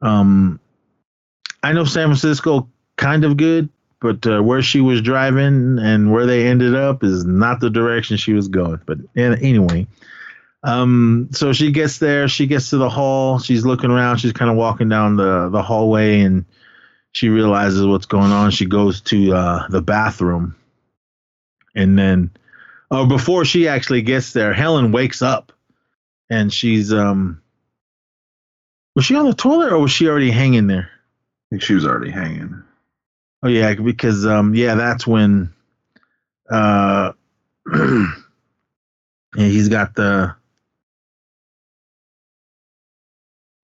um, I know San Francisco kind of good, but uh, where she was driving and where they ended up is not the direction she was going. But an- anyway, um, so she gets there. She gets to the hall. She's looking around. She's kind of walking down the the hallway, and she realizes what's going on. She goes to uh, the bathroom, and then, oh, before she actually gets there, Helen wakes up, and she's um. Was she on the toilet or was she already hanging there? I think she was already hanging. Oh yeah, because um yeah, that's when uh he's got the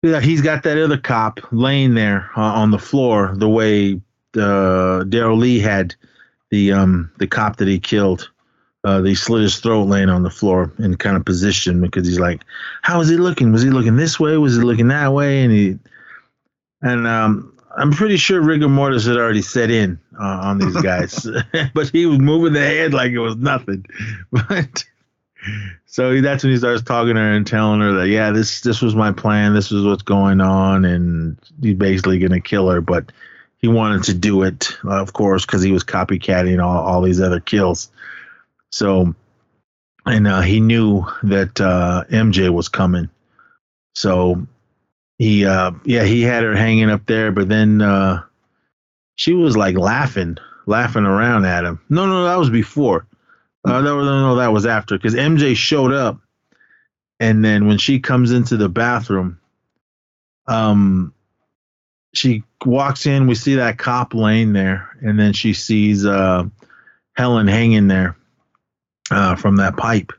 yeah, he's got that other cop laying there uh, on the floor the way uh, Daryl Lee had the um the cop that he killed. Uh, they slit his throat laying on the floor in kind of position because he's like, how was he looking? Was he looking this way? Was he looking that way? And he and um, I'm pretty sure rigor mortis had already set in uh, on these guys, but he was moving the head like it was nothing. But so that's when he starts talking to her and telling her that yeah, this this was my plan, this was what's going on, and he's basically gonna kill her. But he wanted to do it, uh, of course, because he was copycatting all, all these other kills. So, and uh, he knew that uh, MJ was coming. So he uh yeah he had her hanging up there but then uh she was like laughing laughing around at him no no that was before uh no no no that was after because mj showed up and then when she comes into the bathroom um she walks in we see that cop laying there and then she sees uh helen hanging there uh from that pipe.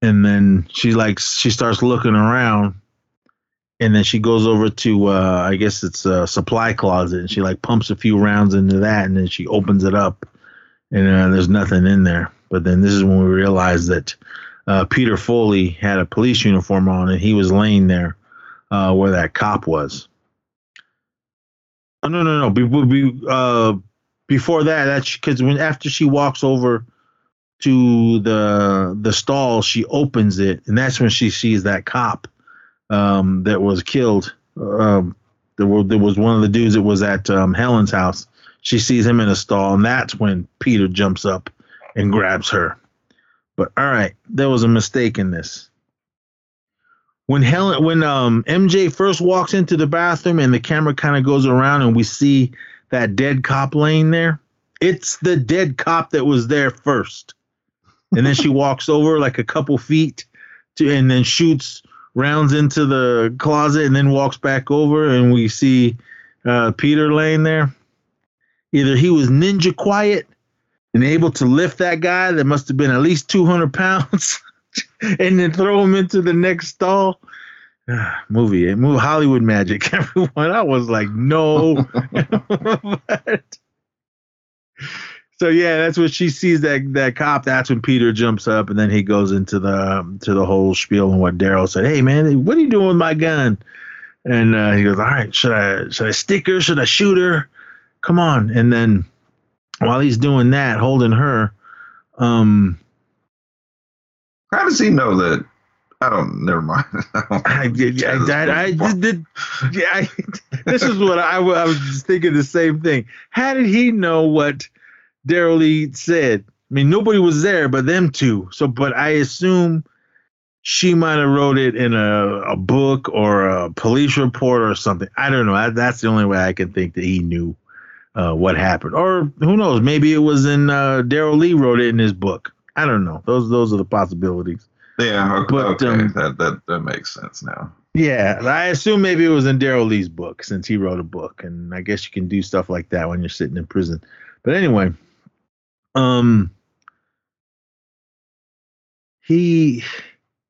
And then she like she starts looking around and then she goes over to uh I guess it's a supply closet and she like pumps a few rounds into that and then she opens it up and uh, there's nothing in there. But then this is when we realized that uh, Peter Foley had a police uniform on and he was laying there uh, where that cop was. Oh, no, no, no. Be, be, uh, before that, that's because when after she walks over to the the stall, she opens it and that's when she sees that cop um, that was killed. Um, there, were, there was one of the dudes that was at um, Helen's house. She sees him in a stall, and that's when Peter jumps up and grabs her. But all right, there was a mistake in this. When Helen, when um, MJ first walks into the bathroom and the camera kind of goes around and we see that dead cop laying there, it's the dead cop that was there first. And then she walks over like a couple feet to, and then shoots rounds into the closet and then walks back over and we see uh, Peter laying there. Either he was ninja quiet and able to lift that guy that must have been at least 200 pounds and then throw him into the next stall. Movie, movie, Hollywood magic. Everyone, I was like, no. But- so yeah, that's when she sees that that cop. That's when Peter jumps up, and then he goes into the um, to the whole spiel and what Daryl said. Hey man, what are you doing with my gun? And uh, he goes, all right, should I should I stick her? Should I shoot her? Come on. And then while he's doing that, holding her, um, How does he know that? I don't. Never mind. I don't I did. I, I, I did. did yeah, I, this is what I, I was just thinking the same thing. How did he know what Daryl Lee said? I mean, nobody was there but them two. So, but I assume she might have wrote it in a, a book or a police report or something. I don't know. That, that's the only way I can think that he knew uh, what happened. Or who knows? Maybe it was in uh, Daryl Lee wrote it in his book. I don't know. Those those are the possibilities. yeah. Okay. But, okay. um, that that that makes sense now. Yeah, I assume maybe it was in Daryl Lee's book since he wrote a book, and I guess you can do stuff like that when you're sitting in prison. But anyway, um, he,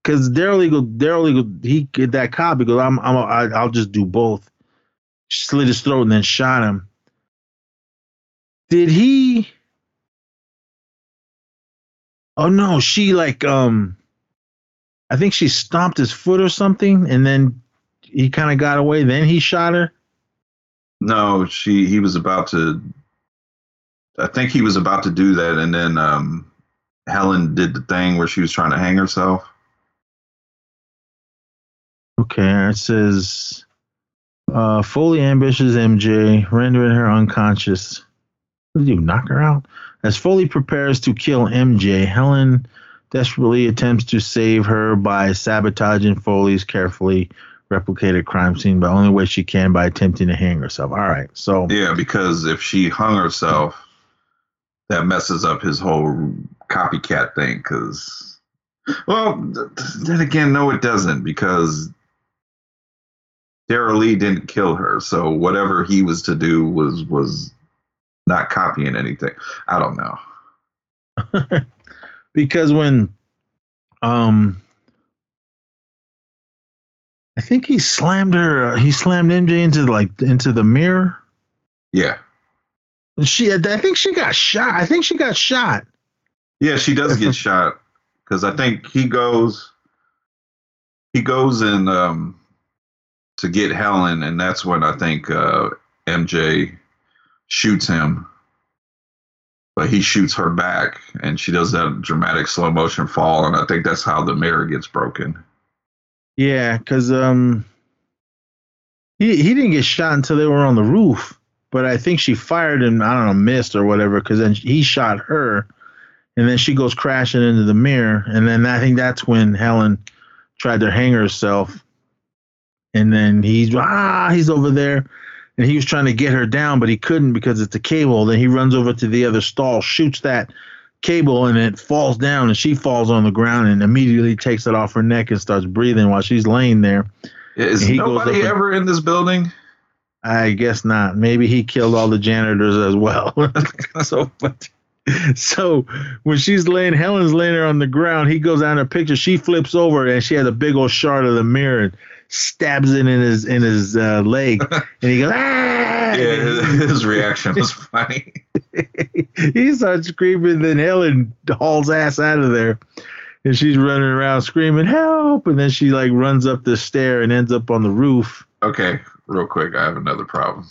because Daryl Lee, go, Daryl Lee, go- he get that cop. Goes, I'm, I'm, I, I'll just do both. Slit his throat and then shot him. Did he? Oh no, she like um. I think she stomped his foot or something, and then he kind of got away. Then he shot her. No, she. He was about to. I think he was about to do that, and then um, Helen did the thing where she was trying to hang herself. Okay, it says uh, Foley ambushes MJ, rendering her unconscious. Did you knock her out? As Foley prepares to kill MJ, Helen desperately attempts to save her by sabotaging Foley's carefully replicated crime scene, but only way she can by attempting to hang herself. All right, so Yeah, because if she hung herself, that messes up his whole copycat thing. Because, well, then again, no, it doesn't because Daryl Lee didn't kill her, so whatever he was to do was was not copying anything. I don't know. because when um I think he slammed her uh, he slammed MJ into like into the mirror. Yeah, She I think she got shot. I think she got shot. yeah, she does get shot because I think he goes he goes in um to get Helen, and that's when I think uh, MJ shoots him. But he shoots her back, and she does that dramatic slow motion fall, and I think that's how the mirror gets broken. Yeah, cuz um he he didn't get shot until they were on the roof, but I think she fired him, I don't know, missed or whatever cuz then he shot her and then she goes crashing into the mirror and then I think that's when Helen tried to hang herself and then he's ah he's over there and he was trying to get her down but he couldn't because it's a cable. Then he runs over to the other stall shoots that cable and it falls down and she falls on the ground and immediately takes it off her neck and starts breathing while she's laying there. Is nobody up and- ever in this building? i guess not. Maybe he killed all the janitors as well. So so when she's laying helen's laying there on the ground he goes out in a picture she flips over and she has a big old shard of the mirror. and stabs it in his in his uh, leg and he goes ah Yeah, his, his reaction was funny. he starts screaming, then Helen hauls ass out of there. And she's running around screaming, help! And then she like runs up the stair and ends up on the roof. Okay, real quick, I have another problem.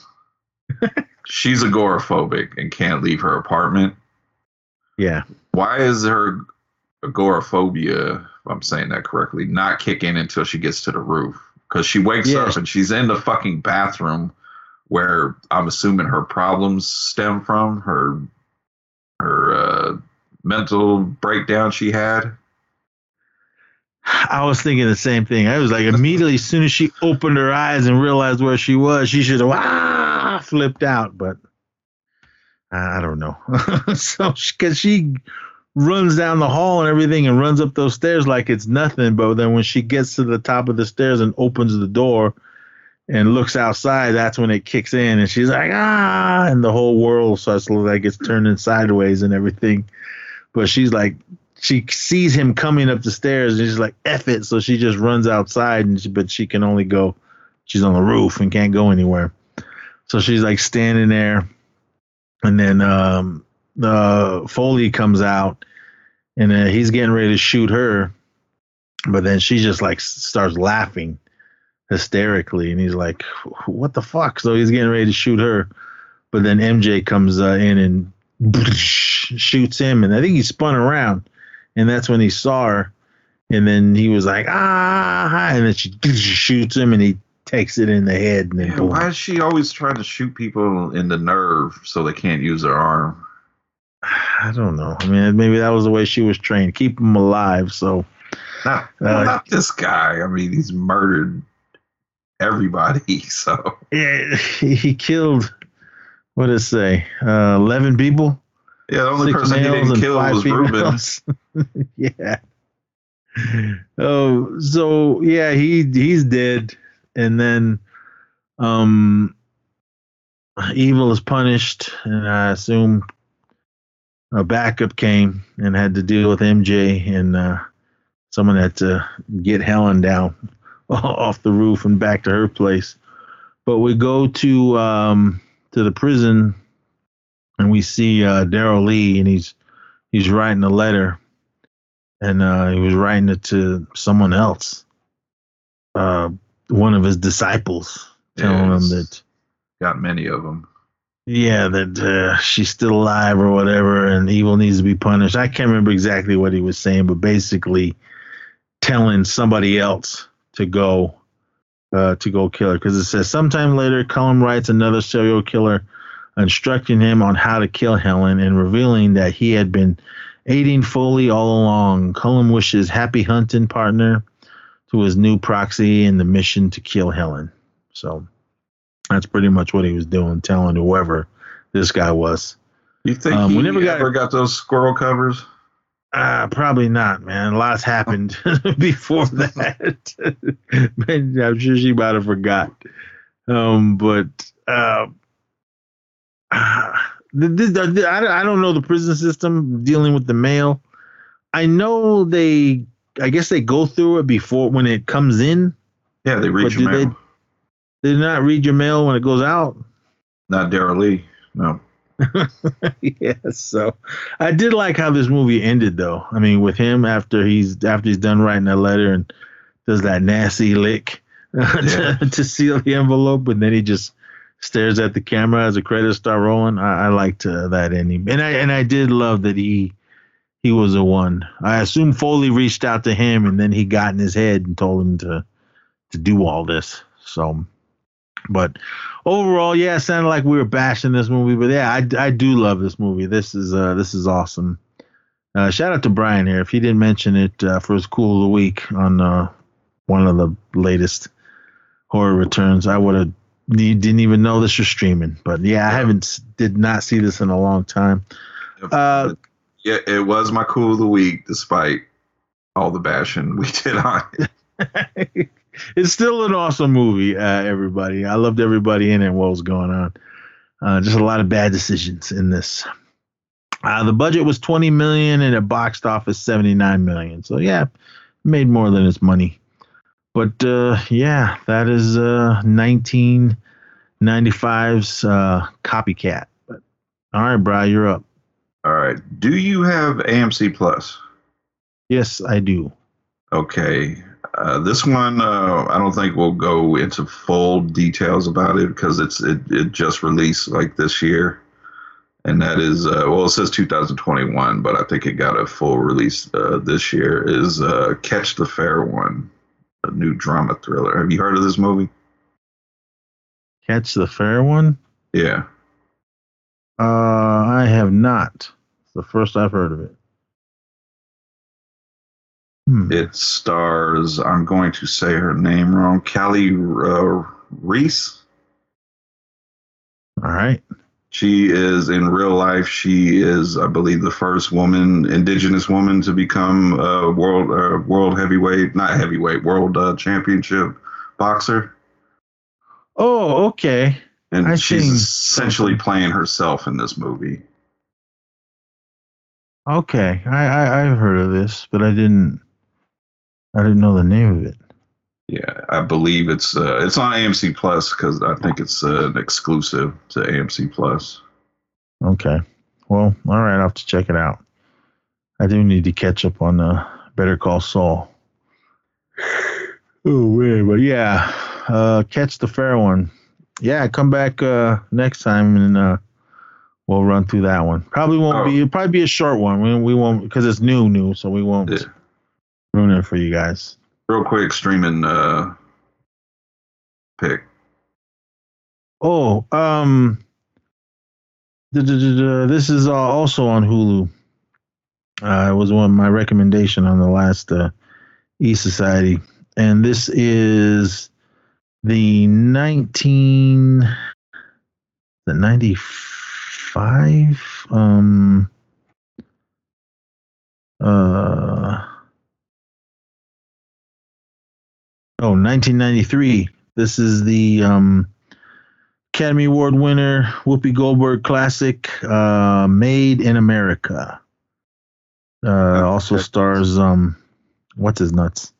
She's agoraphobic and can't leave her apartment. Yeah. Why is her agoraphobia, if I'm saying that correctly, not kicking until she gets to the roof? Because she wakes Yeah. up and she's in the fucking bathroom where I'm assuming her problems stem from, her her uh, mental breakdown she had. I was thinking the same thing. I was like, immediately, as soon as she opened her eyes and realized where she was, she should have ah, flipped out. But I don't know. so, because she runs down the hall and everything and runs up those stairs like it's nothing. But then when she gets to the top of the stairs and opens the door and looks outside, that's when it kicks in and she's like, ah, and the whole world starts to look like it's turning sideways and everything. But she's like, she sees him coming up the stairs and she's like, F it. So she just runs outside, and she, but she can only go, she's on the roof and can't go anywhere. So she's like standing there. And then um, uh, Foley comes out and uh, he's getting ready to shoot her. But then she just like starts laughing hysterically. And he's like, what the fuck? So he's getting ready to shoot her. But then MJ comes uh, in and shoots him. And I think he spun around and that's when he saw her. And then he was like, ah, and then she shoots him, and he takes it in the head. And then Yeah, why is she always trying to shoot people in the nerve so they can't use their arm? I don't know. I mean, maybe that was the way she was trained, keep them alive. So Not, Uh, not this guy. I mean, he's murdered everybody. So yeah, he killed. What did it say? Uh, Eleven people. yeah, the only Six person he didn't kill was Ruben. yeah. Oh, so yeah, he he's dead, and then um, evil is punished, and I assume a backup came and had to deal with MJ, and uh, someone had to get Helen down off the roof and back to her place. But we go to um, to the prison, and we see uh, Daryl Lee, and he's he's writing a letter, and uh, he was writing it to someone else, uh, one of his disciples, telling Yes. him that Got many of them. Yeah, that uh, she's still alive or whatever, and evil needs to be punished. I can't remember exactly what he was saying, but basically telling somebody else to go uh, to go kill her because it says sometime later, Cullum writes another serial killer, instructing him on how to kill Helen and revealing that he had been aiding Foley all along. Cullum wishes happy hunting partner to his new proxy in the mission to kill Helen. So that's pretty much what he was doing, telling whoever this guy was. You think Um, he we never got- ever got those squirrel covers? Uh, probably not, man. Lots happened before that. Man, I'm sure she might have forgot. Um, but uh, th- th- th- I I don't know the prison system dealing with the mail. I know they, I guess they go through it before when it comes in. Yeah, they read your mail. They do not read your mail when it goes out. Not Daryl Lee. No. yes. So I did like how this movie ended, though. I mean, with him after he's after he's done writing that letter and does that nasty lick Yeah. to, to seal the envelope, and then he just stares at the camera as the credits start rolling. I, I liked uh, that ending, and I and I did love that he he was the one. I assume Foley reached out to him, and then he got in his head and told him to to do all this. So, but overall, yeah, it sounded like we were bashing this movie, but yeah, I, I do love this movie. This is uh this is awesome. Uh, shout out to Brian here. If he didn't mention it uh, for his cool of the week on uh, one of the latest horror returns, I would have didn't even know this was streaming. But yeah, I haven't did not see this in a long time. Uh, yeah, it was my cool of the week, despite all the bashing we did on it. it's still an awesome movie, uh, everybody. I loved everybody in it what was going on. Uh, just a lot of bad decisions in this. Uh, the budget was 20 million and it boxed office 79 million. So yeah, made more than its money. But uh, yeah, that is uh, 1995's uh, copycat. But all right, Bri, you're up. All right. Do you have AMC Plus? Yes, I do. Okay. Uh, this one, uh, I don't think we'll go into full details about it because it's it, it just released like this year, and that is uh, well, it says 2021, but I think it got a full release uh, this year. Is uh, Catch the Fair One, a new drama thriller. Have you heard of this movie? Catch the fair one. Yeah. Uh, I have not. It's the first I've heard of it. Hmm. It stars. I'm going to say her name wrong. Kali uh, Reis. All right. She is in real life. She is, I believe, the first woman, indigenous woman, to become a world uh, world heavyweight, not heavyweight, world uh, championship boxer. Oh, okay. And I she's essentially playing herself in this movie. Okay. I, I I've heard of this, but I didn't I didn't know the name of it. Yeah, I believe it's uh, it's on AMC Plus because I think it's uh, an exclusive to AMC Plus. Okay. Well, all right, I'll have to check it out. I do need to catch up on uh, Better Call Saul. Oh man, but yeah, uh, catch the fair one. Yeah, come back uh, next time and uh, we'll run through that one. Probably won't Oh. be. It'll probably be a short one. We, we won't because it's new, new, so we won't Yeah. Ruin it for you guys. Real quick, streaming uh, pick. Oh, um, this is uh, also on Hulu. Uh, it was one of my recommendation on the last uh, E Society, and this is the nineteen the ninety five um uh oh 1993 this is the um Academy Award winner Whoopi Goldberg classic, uh, Made in America. Uh, also Okay. stars um, what's his nuts?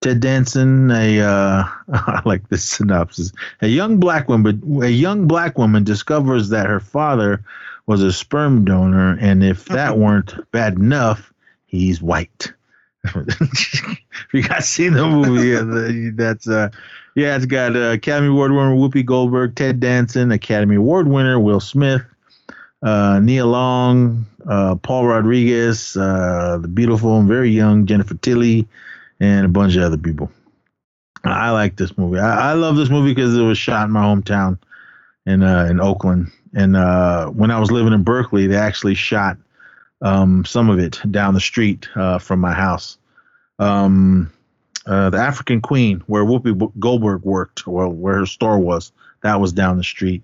Ted Danson. A uh, I like this synopsis. A young black woman, a young black woman discovers that her father was a sperm donor, and if that weren't bad enough, he's white. If you guys seen the movie, that's uh, yeah, it's got uh, Academy Award winner Whoopi Goldberg, Ted Danson, Academy Award winner Will Smith, uh, Nia Long, uh, Paul Rodriguez, uh, the beautiful and very young Jennifer Tilly, and a bunch of other people. I like this movie. I, I love this movie because it was shot in my hometown in uh, in Oakland, and uh, when I was living in Berkeley, they actually shot um, some of it down the street uh, from my house. Um, uh, the African Queen, where Whoopi Goldberg worked, or where her store was, that was down the street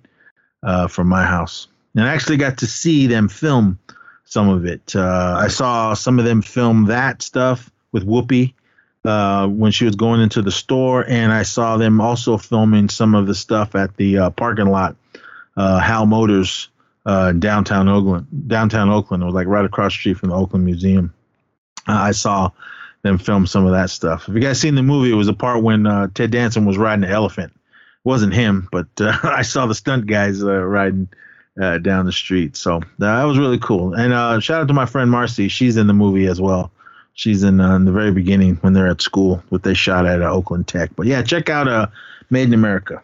uh, from my house. And I actually got to see them film some of it. Uh, I saw some of them film that stuff with Whoopi uh, when she was going into the store, and I saw them also filming some of the stuff at the uh, parking lot, Hal Motors, uh, downtown Oakland. Downtown Oakland, it was like right across the street from the Oakland Museum. Uh, I saw them film some of that stuff. If you guys seen the movie, it was a part when uh, Ted Danson was riding an elephant. It wasn't him, but uh, I saw the stunt guys uh, riding uh, down the street. So that was really cool. And shout out to my friend Marcy. She's in the movie as well. She's in, in the very beginning when they're at school, what they shot at Oakland Tech. But yeah, check out Made in America.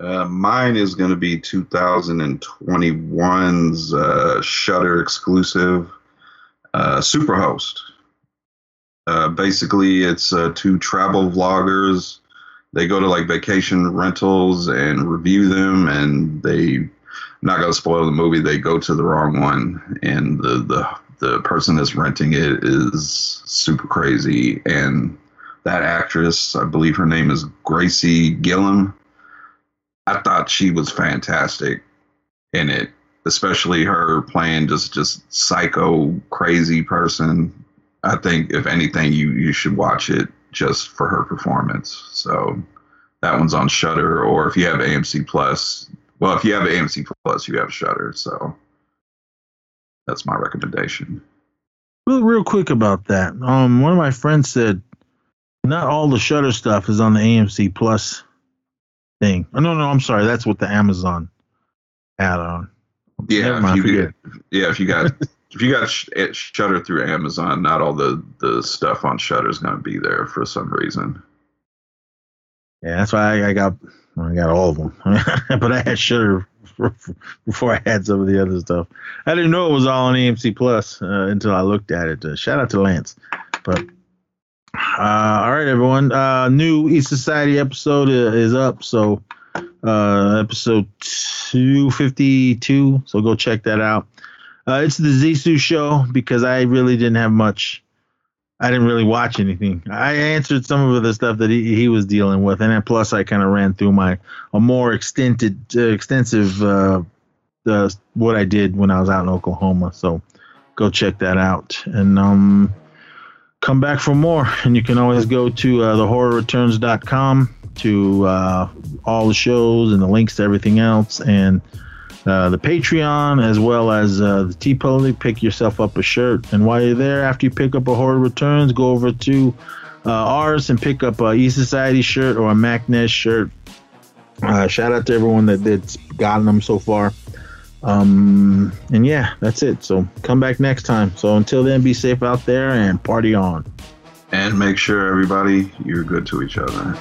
Uh, mine is going to be 2021's uh, Shudder exclusive, uh, Superhost. Uh, basically, it's uh, two travel vloggers. They go to like vacation rentals and review them, and they I'm not going to spoil the movie. They go to the wrong one, and the the the person that's renting it is super crazy, and that actress, I believe her name is Gracie Gillum. I thought she was fantastic in it, especially her playing just just psycho crazy person. I think if anything, you you should watch it just for her performance. So that one's on Shudder, or if you have AMC Plus, well, if you have AMC Plus, you have Shudder. So that's my recommendation. Real, real quick about that. Um, one of my friends said not all the Shudder stuff is on the AMC Plus thing. Oh, no, no, I'm sorry. That's what the Amazon add-on. Yeah, Never if you get, yeah, if you got if you got sh- Shudder through Amazon, not all the the stuff on Shudder is going to be there for some reason. Yeah, that's why I, I got I got all of them. but I had Shudder before I had some of the other stuff. I didn't know it was all on AMC Plus uh, until I looked at it. Uh, shout out to Lance. But uh, all right, everyone. Uh, new East Society episode uh, is up. So uh, episode 252. So go check that out. Uh, it's the Zisu show because I really didn't have much. I didn't really watch anything. I answered some of the stuff that he, he was dealing with, and then plus I kind of ran through my a more extended, uh, extensive uh, the what I did when I was out in Oklahoma. So go check that out and um, come back for more. And you can always go to uh, thehorrorreturns.com to uh, all the shows and the links to everything else and uh, the Patreon as well as uh, the TeePublic. Pick yourself up a shirt, and while you're there, after you pick up a Horror Returns, go over to uh, ours and pick up a E Society shirt or a MacNess shirt. Uh, shout out to everyone that did gotten them so far. Um, and yeah, that's it. So come back next time. So until then, be safe out there and party on. And make sure everybody you're good to each other.